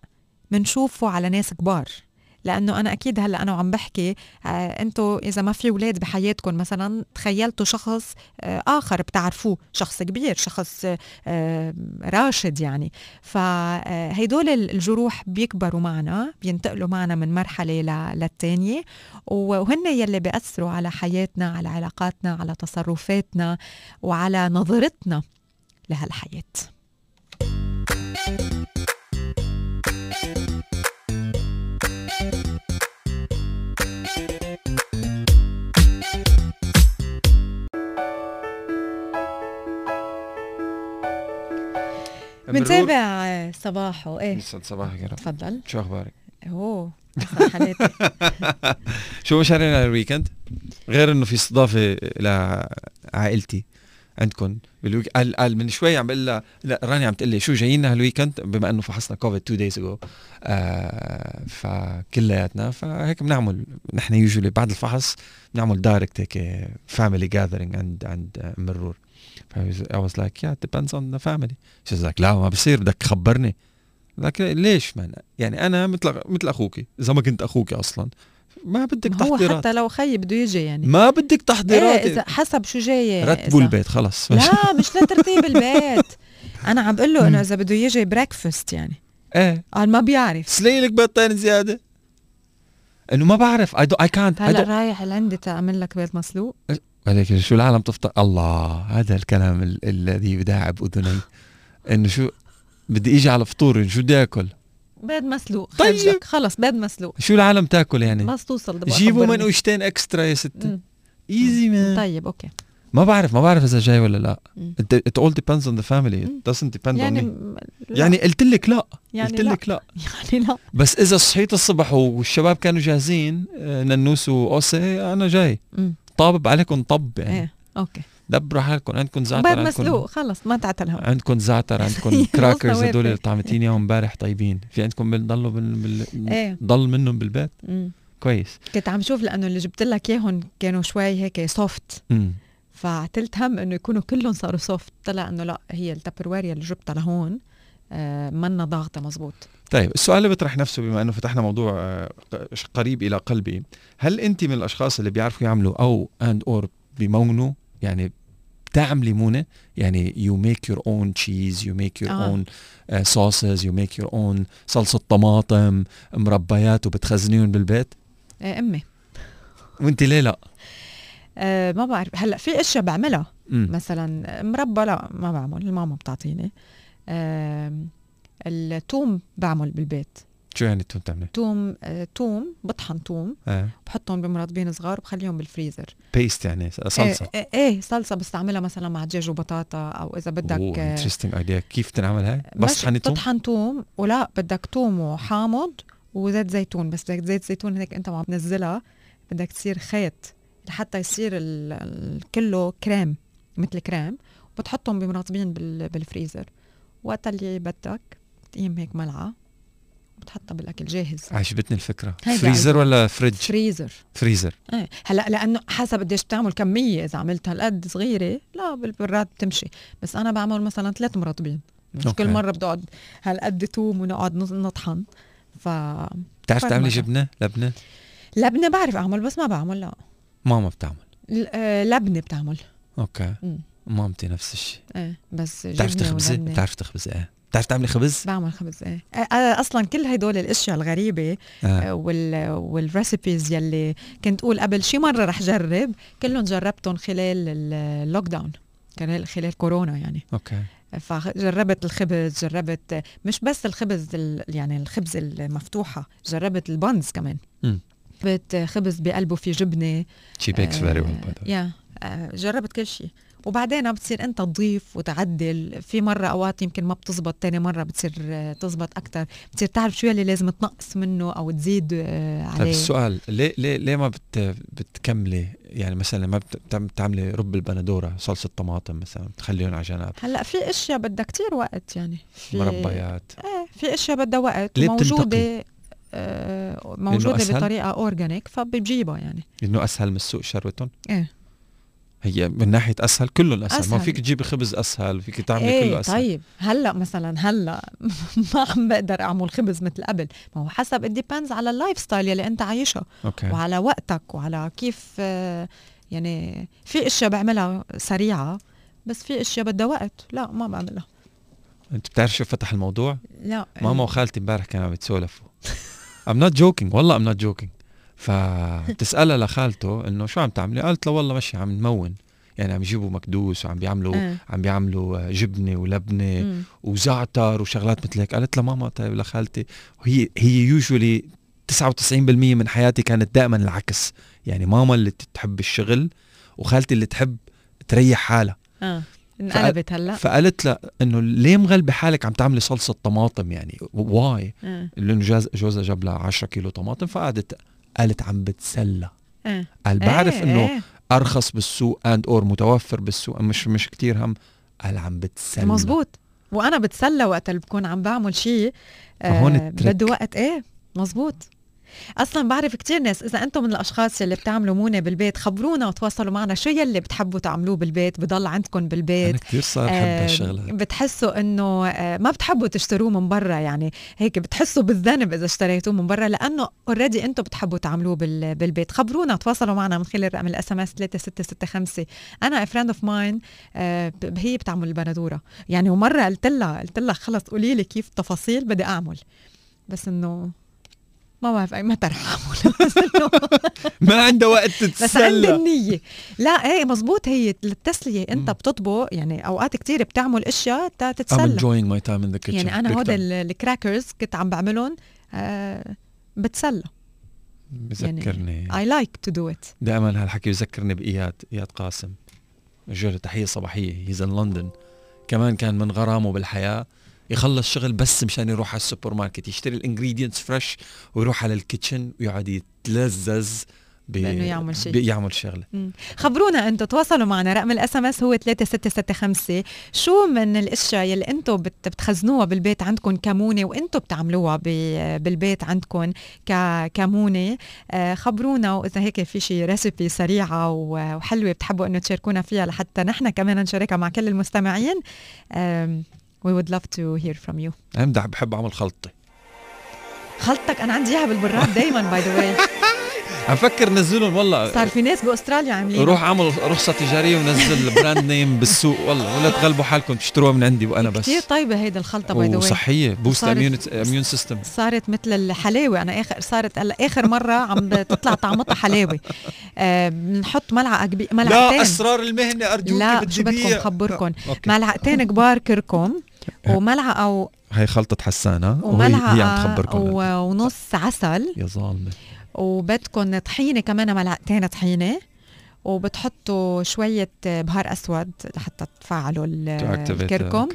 بنشوفه على ناس كبار. لأنه أنا أكيد هلأ أنا وعم بحكي آه أنتم إذا ما في أولاد بحياتكم مثلا تخيلتوا شخص آه آخر بتعرفوه شخص كبير شخص آه راشد يعني. فهيدول الجروح بيكبروا معنا بينتقلوا معنا من مرحلة للتانية وهن يلي بيأثروا على حياتنا على علاقاتنا على تصرفاتنا وعلى نظرتنا لهالحياة. بنتابع صباحه. إيه. يسعد صباحك يا رب تفضل. شو أخبارك؟ أوه شو مشاريعنا لل weekend؟ غير إنه في استضافة لعائلتي عندكم بالويك قال قال من شوي عم بقول لها لا راني عم تقول لي شو جايين هال weekend بما إنه فحصنا كوفيد two days ago فكلياتنا فهيك بنعمل نحن usually بعد الفحص بنعمل direct هيك family gathering عند عند مرور. I was like yeah it depends on the family. She's like لا ما بصير بدك تخبرني. لكن ليش ما يعني أنا مثل مثل أخوك إذا ما كنت أخوك أصلا. ما بدك هو تحضيرات هو حتى لو خي بده يجي يعني. ما بدك تحضيرات. إيه إذا حسب شو جاي. رتبوا البيت خلص. لا مش لترتيب البيت. أنا عم بقول له إنه إذا بده يجي breakfast يعني. إيه. قال ما بيعرف. سلي لك بيضتين زيادة. إنه ما بعرف. اي اي كانت هلا رايح لعندي تعمل لك بيض مسلوق. ولكن شو العالم تفطر؟ الله هذا الكلام ال- الذي يداعب أذني. انه شو بدي إجي على فطوري شو بدي آكل؟ بيض مسلوق طيب. خرجك خلص بيض مسلوق. شو العالم تاكل يعني؟ بس توصل جيبوا منقوشتين extra يا ستي. easy man طيب okay. ما بعرف ما بعرف إذا جاي ولا لا. مم. it, it all depends on the family. مم. it doesn't depend يعني on me. م- لا. يعني قلت لك لا. يعني قلت. لك لا. يعني لا. بس إذا صحيت الصبح والشباب كانوا جاهزين آه، ننوس وأوسي أنا جاي. مم. طابب عليكم طب يعني. إيه okay. دبروا حالكم عندكم زعتر عندكم مسلوق خلص ما تعتل هم عندكم زعتر عندكم crackers هدول اللي وافر. طعمتيني اياهم امبارح طيبين. في عندكم بنضلوا بال... بال... إيه. ضل منهم بالبيت؟ مم. كويس. كنت عم شوف لأنه اللي جبت لك إياهم كانوا شوي هيك soft فعتلت هم إنه يكونوا كلهم صاروا soft طلع إنه لا هي ال Tupperware يلي جبتها لهون. منا ضاغطة مزبوط طيب السؤال اللي بيطرح نفسه بما إنه فتحنا موضوع آه، قريب إلى قلبي هل انت من الأشخاص اللي بيعرفوا يعملوا أو and or بيمونوا يعني بتعملي مونه يعني you make your own cheese you make your آه. own sauces you make your own صلصة طماطم مربيات وبتخزنيهم بالبيت؟ آه أمي. وأنت ليه لا؟ آه ما بعرف. هلأ في أشياء بعملها. مثلا مربى لا ما بعمل الماما بتعطيني. آه التوم بعمل بالبيت شو يعني أنتم بتعملي؟ توم آه توم بطحن توم آه. بحطهم بمرطبين صغار وبخليهم بالفريزر paste يعني صلصة إيه, إيه صلصة بستعملها مثلا مع دجاج وبطاطا أو إذا بدك آه، interesting ايديا كيف تنعمل هاي؟ بس مش طحني توم؟ تطحن توم ولا بدك توم وحامض وزيت زيتون بس بدك زيت زيتون هيك أنت عم تنزلها بدك تصير خيط لحتى يصير كله كريم مثل كريم وبتحطهم بمرطبين بال- بالفريزر وقت اللي بدك بتقيم هيك ملعقة وبتحطها بالأكل. جاهز. عجبتني الفكرة. فريزر ولا فريج؟ فريزر. فريزر. إيه. هلأ لأنه حسب قديش بتعمل كمية. إذا عملت هالقد صغيرة لا بالبراد بتمشي. بس أنا بعمل مثلا ثلاث مرطبين. مش. كل مرة بدي اقعد هالقد توم ونقعد نط- نطحن. ف بتعرف تعملي. جبنة؟ لبنة؟ لبنة بعرف أعمل بس ما بعمل لا. ماما بتعمل. آه، لبنة بتعمل. okay. مم. مامتي نفس الشيء إيه بس بتعرف تخبزي؟ ولبنة. بتعرف تخبزي إيه بتعرف تعملي خبز؟ بعمل خبز إيه أصلا كل هدول الأشياء الغريبة آه. آه، وال وال recipes يلي كنت أقول قبل شي مرة رح جرب كلهم جربتهم خلال ال- ال lockdown خلال كورونا يعني okay فجربت الخبز جربت مش بس الخبز ال- يعني الخبز المفتوحة جربت ال buns كمان. جربت خبز بقلبه في جبنة she bakes very well yeah جربت كل شيء وبعدين بتصير انت تضيف وتعدل. في مرة أوقات يمكن ما بتزبط تاني مرة بتصير آه، تزبط أكثر بتصير تعرف شو اللي لازم تنقص منه أو تزيد آه، طيب عليه. السؤال ليه ليه ليه ما بت بتكملي؟ يعني مثلا ما بت- بتعم- بتعملي رب البندورة صلصة طماطم مثلا بتخليهم على جنب هلأ في أشياء بدها كتير وقت يعني. في مربيات. إيه في أشياء بدها وقت ليه موجودة آه موجودة؟ بطريقة organic فبتجيبها يعني. انه أسهل من السوق شروتهم؟ إيه. هي من ناحية أسهل كلهم أسهل, ما أسهل. فيك تجيبي خبز أسهل فيك تعملي إيه كله أسهل. طيب. هلأ مثلا هلأ ما عم بقدر أعمل خبز مثل قبل. ما هو حسب ال depends على ال lifestyle يلي أنت عايشها okay. وعلى وقتك وعلى كيف يعني في أشياء بعملها سريعة بس في أشياء بدها وقت. لا ما بعملها. أنت بتعرف شو فتح الموضوع؟ لا. ماما وخالتي امبارح كانوا عم يتسولفوا. I'm not joking والله I'm not joking. فبتسألها لخالته إنه شو عم تعملي؟ قالت له والله ماشي عم نمون. يعني عم يجيبوا مكدوس وعم بيعملوا إيه. عم بيعملوا جبنة ولبنة مم. وزعتر وشغلات مثل هيك. قالت لها ماما طيب لخالتي. هي هي يوجولي 99% من حياتي كانت دائما العكس. يعني ماما اللي تحب الشغل وخالتي اللي تحب تريح حالها. آه. انقلبت هلا. فقالت لها إنه ليه مغلبة حالك عم تعملي صلصة طماطم؟ يعني why آه. لأنه جوزها جاب لها 10 كيلو طماطم فقعدت قالت عم بتسلى آه. قال بعرف إيه، إنه إيه. أرخص بالسوق and or متوفر بالسوق مش مش كتير هم قال عم بتسلى مزبوط وأنا بتسلى وقت اللي بكون عم بعمل شيء آه الترك. بده وقت إيه مزبوط أصلا بعرف كتير ناس إذا أنتم من الأشخاص اللي بتعملوا مونة بالبيت خبرونا وتواصلوا معنا. شو يلي بتحبوا تعملوه بالبيت؟ بضل عندكم أنا بالبيت كثير صار أحب آه، هالشغلات. بتحسوا إنه آه، ما بتحبوا تشتروه من برا يعني. هيك بتحسوا بالذنب إذا اشتريتوه من برا لأنه already أنتم بتحبوا تعملوه بال- بالبيت. خبرونا تواصلوا معنا من خلال رقم ال SMS 3665 أنا friend of mine هي بتعمل البندورة. يعني ومرة قلت لها قلت لها خلص قولي لي كيف التفاصيل بدي أعمل. بس إنه ما بعرف أي متى رح بس ما عنده وقت بس تتسلى النية. لا إيه مزبوط هي للتسلية أنت. بتطبخ يعني أوقات كتير بتعمل أشياء تا I'm تتسلى. enjoying my time in the kitchen يعني أنا. ال- ال crackers كنت عم بعملهم آه بتسلى. بذكرني. I like to do it. دائما هالحكي بذكرني بإياد إياد قاسم. جو تحية صباحية. he's in London كمان كان من غرامه بالحياة. يخلص شغل بس مشان يروح على السوبر ماركت يشتري ال ingredients fresh ويروح على ال kitchen ويقعد يتلذذ بأنه يعمل شيء. بيعمل شغله خبرونا أنتم تواصلوا معنا. رقم ال SMS هو 3665 شو من الأشياء يلي أنتم بتخزنوها بالبيت عندكم كمونة وأنتم بتعملوها بالبيت عندكم كمونة؟ آه، خبرونا. وإذا هيك في شيء recipe سريعة وحلوة بتحبوا أنه تشاركونا فيها لحتى نحن كمان نشاركها مع كل المستمعين. We would love to hear from you. امدح بحب أعمل خلطة. خلطتك أنا عندي إياها بالبراد دائما by the way عم فكر نزلهم والله. صار في ناس بأستراليا عاملين روح اعمل رخصة تجارية ونزل brand name بالسوق والله. ولا تغلبوا حالكم تشتروها من عندي وأنا بس. كثير طيبة هيدي الخلطة by the way وصحية boost immune system صارت مثل الحلاوة. أنا اخر صارت آخر مرة عم تطلع طعمتها حلاوة. بنحط آه ملعقة كبيره ملعقتين. لا أسرار المهنة ارجوك لا شو بدكم خبركم؟ ملعقتين كبار كركم. وملعقة و... هي خلطة حسانة وملعقة هي عم تخبركم ونص عسل. يا ظالمة. وبدكم طحينة كمان ملعقتين طحينة وبتحطوا شوية بهار أسود لحتى تفعلوا الكركم.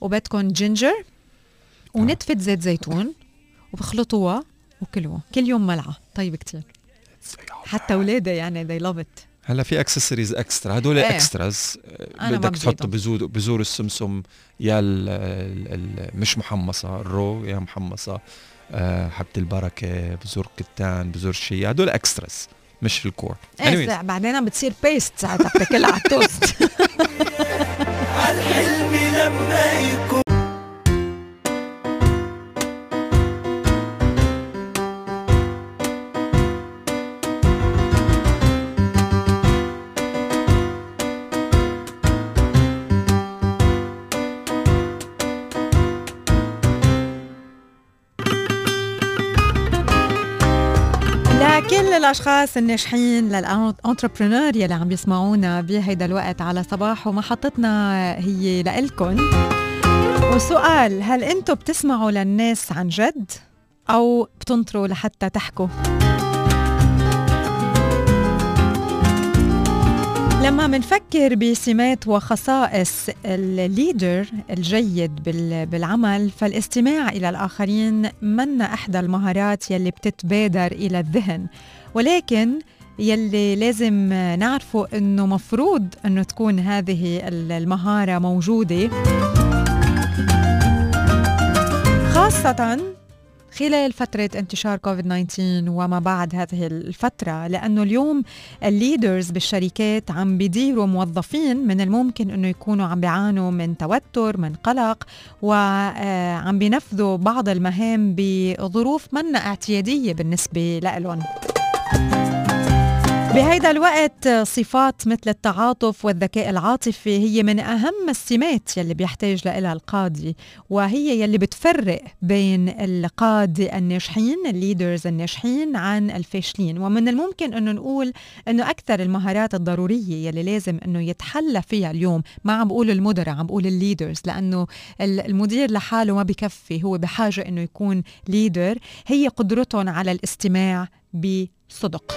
وبدكم ginger ونتفة زيت زيتون وبخلطوها وكلوها. كل يوم ملعقة. طيب كتير. حتى ولادي يعني they love it. هلا في accessories extra هدول إيه. extras بدك تحط بذور بذور السمسم. يا ال ال مش محمصة ال raw يا محمصة. آه، حبة البركة بذور كتان بذور الشيا هدول extras مش الكور إيه بعدين بتصير بيست ساعتها بتاكلها على التوست الحلم لما يكون لكل الأشخاص الناجحين لل entrepreneur يلي عم يسمعونا بهيدا الوقت على صباح ومحطتنا هي لإلكن. وسؤال هل أنتم بتسمعوا للناس عن جد أو بتنطروا لحتى تحكوا؟ لما منفكر بسمات وخصائص ال leader الجيد بالعمل فالاستماع إلى الآخرين من إحدى المهارات يلي بتتبادر إلى الذهن. ولكن يلي لازم نعرفه إنه مفروض إنه تكون هذه المهارة موجودة. خاصة خلال فترة انتشار كوفيد 19 وما بعد هذه الفترة لأنه اليوم الليدرز بالشركات عم بيديروا موظفين من الممكن أنه يكونوا عم بيعانوا من توتر من قلق وعم بينفذوا بعض المهام بظروف منا اعتيادية بالنسبة لهم بهيدا الوقت صفات مثل التعاطف والذكاء العاطفي هي من أهم السمات يلي بيحتاج لها القائد وهي يلي بتفرق بين القادة الناجحين ال leaders الناجحين عن الفاشلين. ومن الممكن أنه نقول أنه أكثر المهارات الضرورية يلي لازم أنه يتحلى فيها اليوم ما عم بقول المدراء عم بقول ال leaders لأنه المدير لحاله ما بكفي هو بحاجة أنه يكون leader هي قدرتهم على الاستماع بصدق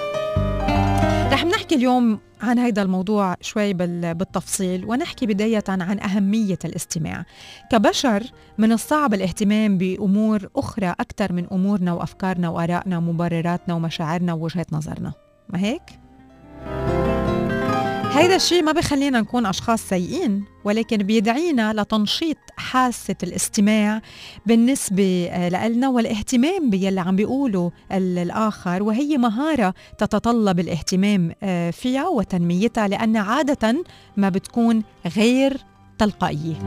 رح نحكي اليوم عن هذا الموضوع شوي بالتفصيل ونحكي بداية عن أهمية الاستماع. كبشر من الصعب الاهتمام بأمور أخرى أكثر من أمورنا وأفكارنا وآرائنا ومبرراتنا ومشاعرنا ووجهة نظرنا. ما هيك؟ هيدا الشيء ما بخلينا نكون أشخاص سيئين ولكن بيدعينا لتنشيط حاسة الاستماع بالنسبة لنا والاهتمام باللي عم بيقوله الآخر وهي مهارة تتطلب الاهتمام آه، فيها وتنميتها لأن عادة ما بتكون غير تلقائية.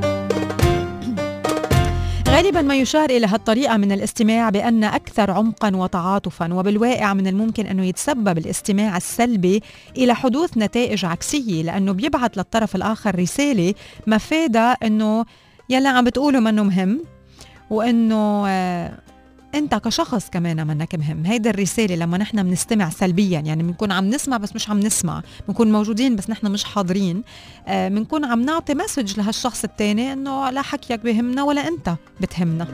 غالبا ما يشار إلى هالطريقة من الاستماع بأن أكثر عمقا وتعاطفا وبالواقع من الممكن أنه يتسبب الاستماع السلبي إلى حدوث نتائج عكسية لأنه بيبعث للطرف الآخر رسالة مفادها إنه يلا عم بتقولوا منه مهم وإنه آه انت كشخص كمان منك مهم. هيدا الرسالة لما نحن بنستمع سلبيا يعني بنكون عم نسمع بس مش عم نسمع بنكون موجودين بس نحن مش حاضرين آه بنكون عم نعطي message لهالشخص الثاني إنه لا حكيك بهمنا ولا أنت بتهمنا.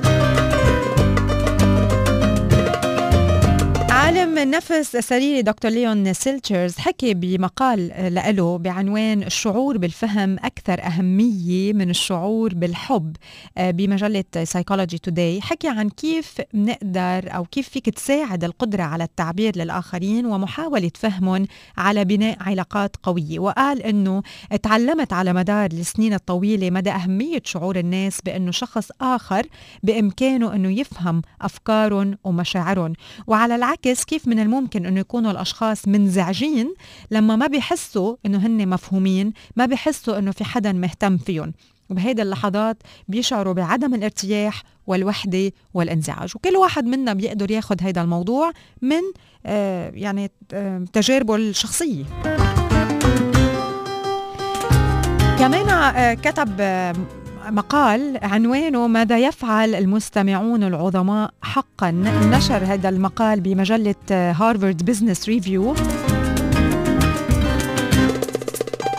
عالم النفس السريري دكتور ليون سيلتشرز حكي بمقال له بعنوان الشعور بالفهم أكثر أهمية من الشعور بالحب آه، بمجلة سايكولوجي توداي حكي عن كيف نقدر أو كيف فيك تساعد القدرة على التعبير للآخرين ومحاولة فهمهم على بناء علاقات قوية. وقال أنه تعلمت على مدار السنين الطويلة مدى أهمية شعور الناس بأنه شخص آخر بإمكانه أنه يفهم أفكارهم ومشاعرهم. وعلى العكس بيعكس كيف من الممكن إنه يكونوا الأشخاص منزعجين لما ما بيحسوا إنه هن مفهومين ما بيحسوا إنه في حدا مهتم فيهم. وبهيدي اللحظات بيشعروا بعدم الارتياح والوحدة والانزعاج. وكل واحد منا بيقدر ياخد هيدا الموضوع من آه يعني آه تجاربه الشخصية. كمان آه كتب مقال عنوانه ماذا يفعل المستمعون العظماء حقا. نشر هذا المقال بمجلة Harvard Business Review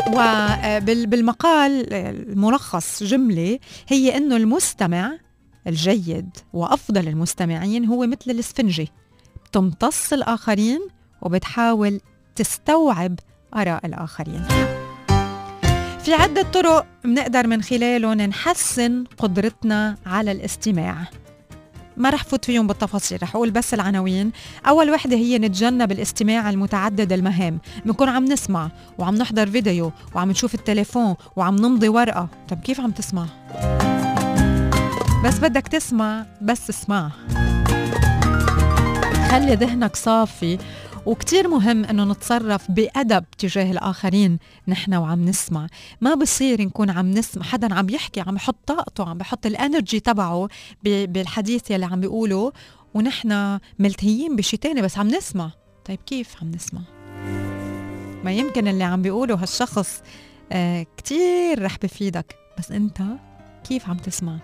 وبالمقال الملخص جملة هي أنه المستمع الجيد وأفضل المستمعين هو مثل الإسفنجة بتمتص الآخرين وبتحاول تستوعب آراء الآخرين. في عدة طرق بنقدر من خلالهم نحسن قدرتنا على الاستماع. ما رح فوت فيهم بالتفاصيل رح أقول بس العناوين. أول وحدة هي نتجنب الاستماع المتعدد المهام. بنكون عم نسمع وعم نحضر فيديو وعم نشوف التليفون وعم نمضي ورقة. طب كيف عم تسمع؟ بس بدك تسمع بس اسمع. خلي ذهنك صافي وكتير مهم إنه نتصرف بأدب تجاه الآخرين نحن وعم نسمع. ما بصير نكون عم نسمع حدا عم يحكي عم يحط طاقته عم بحط ال energy تبعه بالحديث يلي عم بيقوله ونحن ملتهيين بشي تاني بس عم نسمع. طيب كيف عم نسمع؟ ما يمكن اللي عم بيقوله هالشخص آه كتير رح بفيدك. بس أنت كيف عم تسمع؟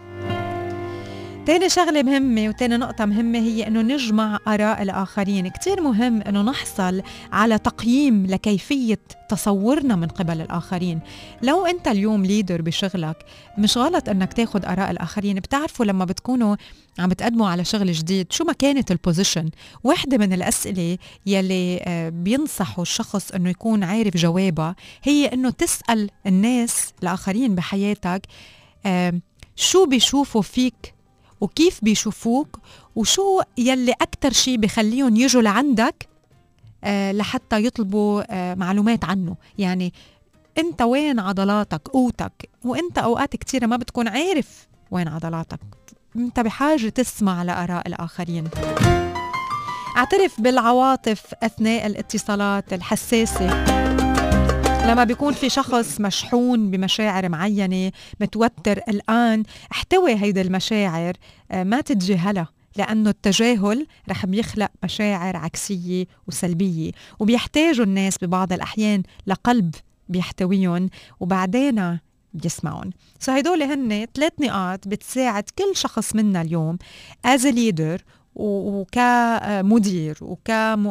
تاني شغلة مهمة وتاني نقطة مهمة هي أنه نجمع آراء الآخرين. كتير مهم أنه نحصل على تقييم لكيفية تصورنا من قبل الآخرين. لو أنت اليوم leader بشغلك مش غلط أنك تاخد آراء الآخرين. بتعرفوا لما بتكونوا عم بتقدموا على شغل جديد شو ما كانت ال position واحدة من الأسئلة يلي آه، بينصحوا الشخص أنه يكون عارف جوابها هي أنه تسأل الناس الآخرين بحياتك شو بيشوفوا فيك وكيف بيشوفوك وشو يلي أكتر شيء بخليهم يجوا لعندك آه لحتى يطلبوا آه معلومات عنه. يعني أنت وين عضلاتك؟ قوتك. وأنت أوقات كثيره ما بتكون عارف وين عضلاتك. أنت بحاجة تسمع لآراء الآخرين. اعترف بالعواطف أثناء الاتصالات الحساسة. لما بيكون في شخص مشحون بمشاعر معينة متوتر الآن احتوي هيدي المشاعر آه، ما تتجاهلها لأنه التجاهل رح بيخلق مشاعر عكسية وسلبية وبيحتاجوا الناس ببعض الأحيان لقلب بيحتويهم وبعدين بيسمعون. so هدول هن ثلاث نقاط بتساعد كل شخص منا اليوم as leader وكمدير وكمسؤول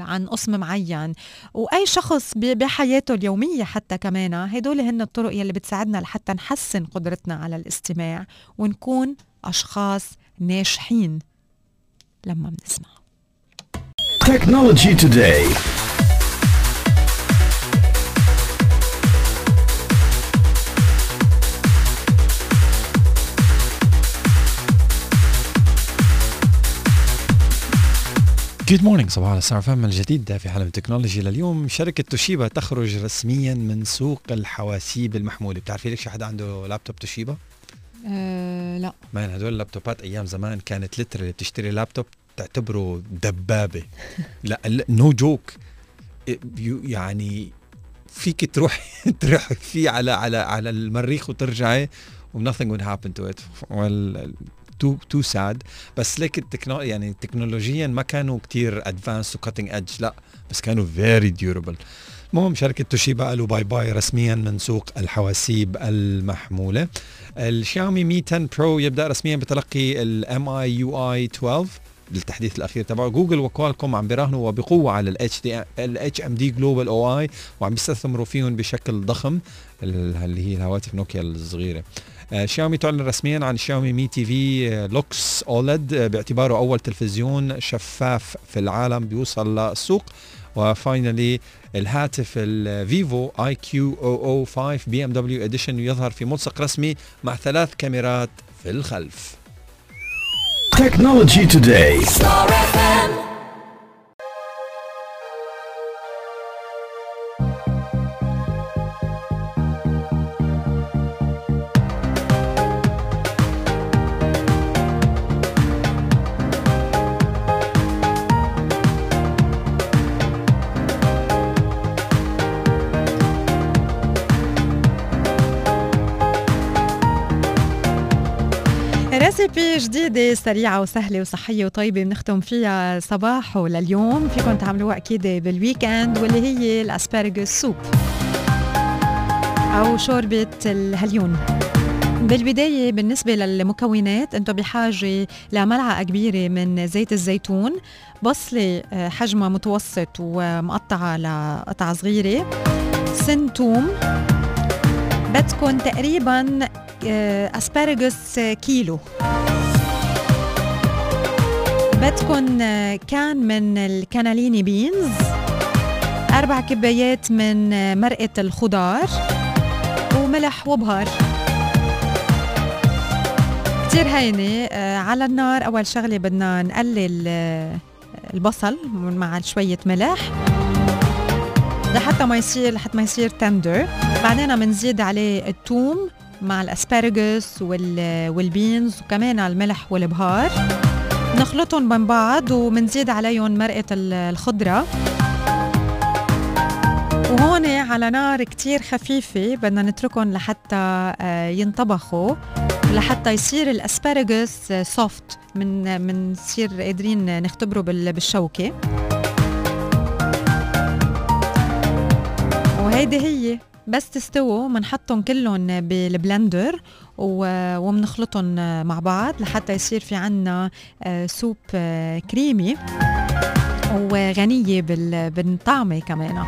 آه، عن قسم معين. وأي شخص بحياته اليومية حتى كمان هدول هن الطرق يلي بتساعدنا لحتى نحسن قدرتنا على الاستماع ونكون أشخاص ناجحين لما بنسمع. Technology Today. Good morning صباح الخير فهم الجديد في عالم التكنولوجي لليوم. شركة توشيبا تخرج رسميا من سوق الحواسيب المحمولة. بتعرفي ليش حدا عنده لابتوب توشيبا؟ أه لا. man هدول اللابتوبات أيام زمان كانت literally بتشتري لابتوب تعتبره دبابة. لا no joke يعني فيك تروح تروح فيه على على على المريخ وترجعي و nothing would happen to it. too too sad بس ليك التكنو يعني تكنولوجيا ما كانوا كتير advanced و cutting edge لا بس كانوا very durable المهم شركة توشيبا قالوا bye bye رسميا من سوق الحواسيب المحمولة. ال Xiaomi Mi 10 Pro يبدأ رسميا بتلقي ال MIUI 12 التحديث الأخير تبعه. Google و Qualcomm عم بيراهنوا وبقوة على ال HD ال HMD Global Oy وعم بيستثمروا فيهم بشكل ضخم ال- اللي هي الهواتف نوكيا الصغيرة. شاومي تعلن رسميا عن Xiaomi Mi TV آه، Lux OLED آه، باعتباره أول تلفزيون شفاف في العالم بيوصل للسوق. و finally الهاتف الفيفو آي كيو أو أو 5 بي إم دبليو إديشن يظهر في ملصق رسمي مع ثلاث كاميرات في الخلف. Technology Today. recipe جديدة سريعة وسهلة وصحية وطيبة بنختم فيها صباحو لليوم فيكم تعملوها أكيد بال weekend واللي هي ال asparagus soup. أو شوربة الهليون. بالبداية بالنسبة للمكونات أنتم بحاجة لملعقة كبيرة من زيت الزيتون بصلة آه، حجمها متوسط ومقطعة لقطع صغيرة سن توم. بدكم تقريبا اسبارجوس آه، كيلو. بدكم آه، كان من الكاناليني بينز. أربع كبايات من آه، مرقة الخضار وملح وبهار. كتير هينة آه، على النار. أول شغلة بدنا نقلل آه، البصل مع شوية ملح لحتى ما يصير لحتى ما يصير tender. بعدين بنزيد عليه الثوم. مع ال asparagus وال وال beans وكمان الملح والبهار. نخلطهم مع بعض وبنزيد عليهم مرقة ال- الخضرة. وهون على نار كتير خفيفة بدنا نتركهم لحتى آه، ينطبخوا لحتى يصير ال asparagus soft من من نصير قادرين نختبره بال- بالشوكة. وهيدي هي. بس تستووا بنحطهم كلهم بال blender وبنخلطهم مع بعض لحتى يصير في عنا آه، soup آه، كريمي وغنية بال- بالطعمة كمان.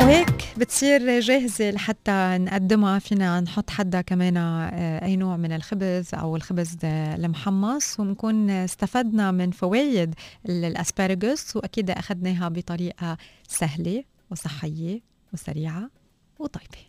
وهيك بتصير جاهزة لحتى نقدمها فينا نحط حدها كمان آه، أي نوع من الخبز أو الخبز المحمص. ونكون استفدنا من فوائد ال- الأسبارجوس وأكيد أخذناها بطريقة سهلة. وصحية وسريعة وطيبة.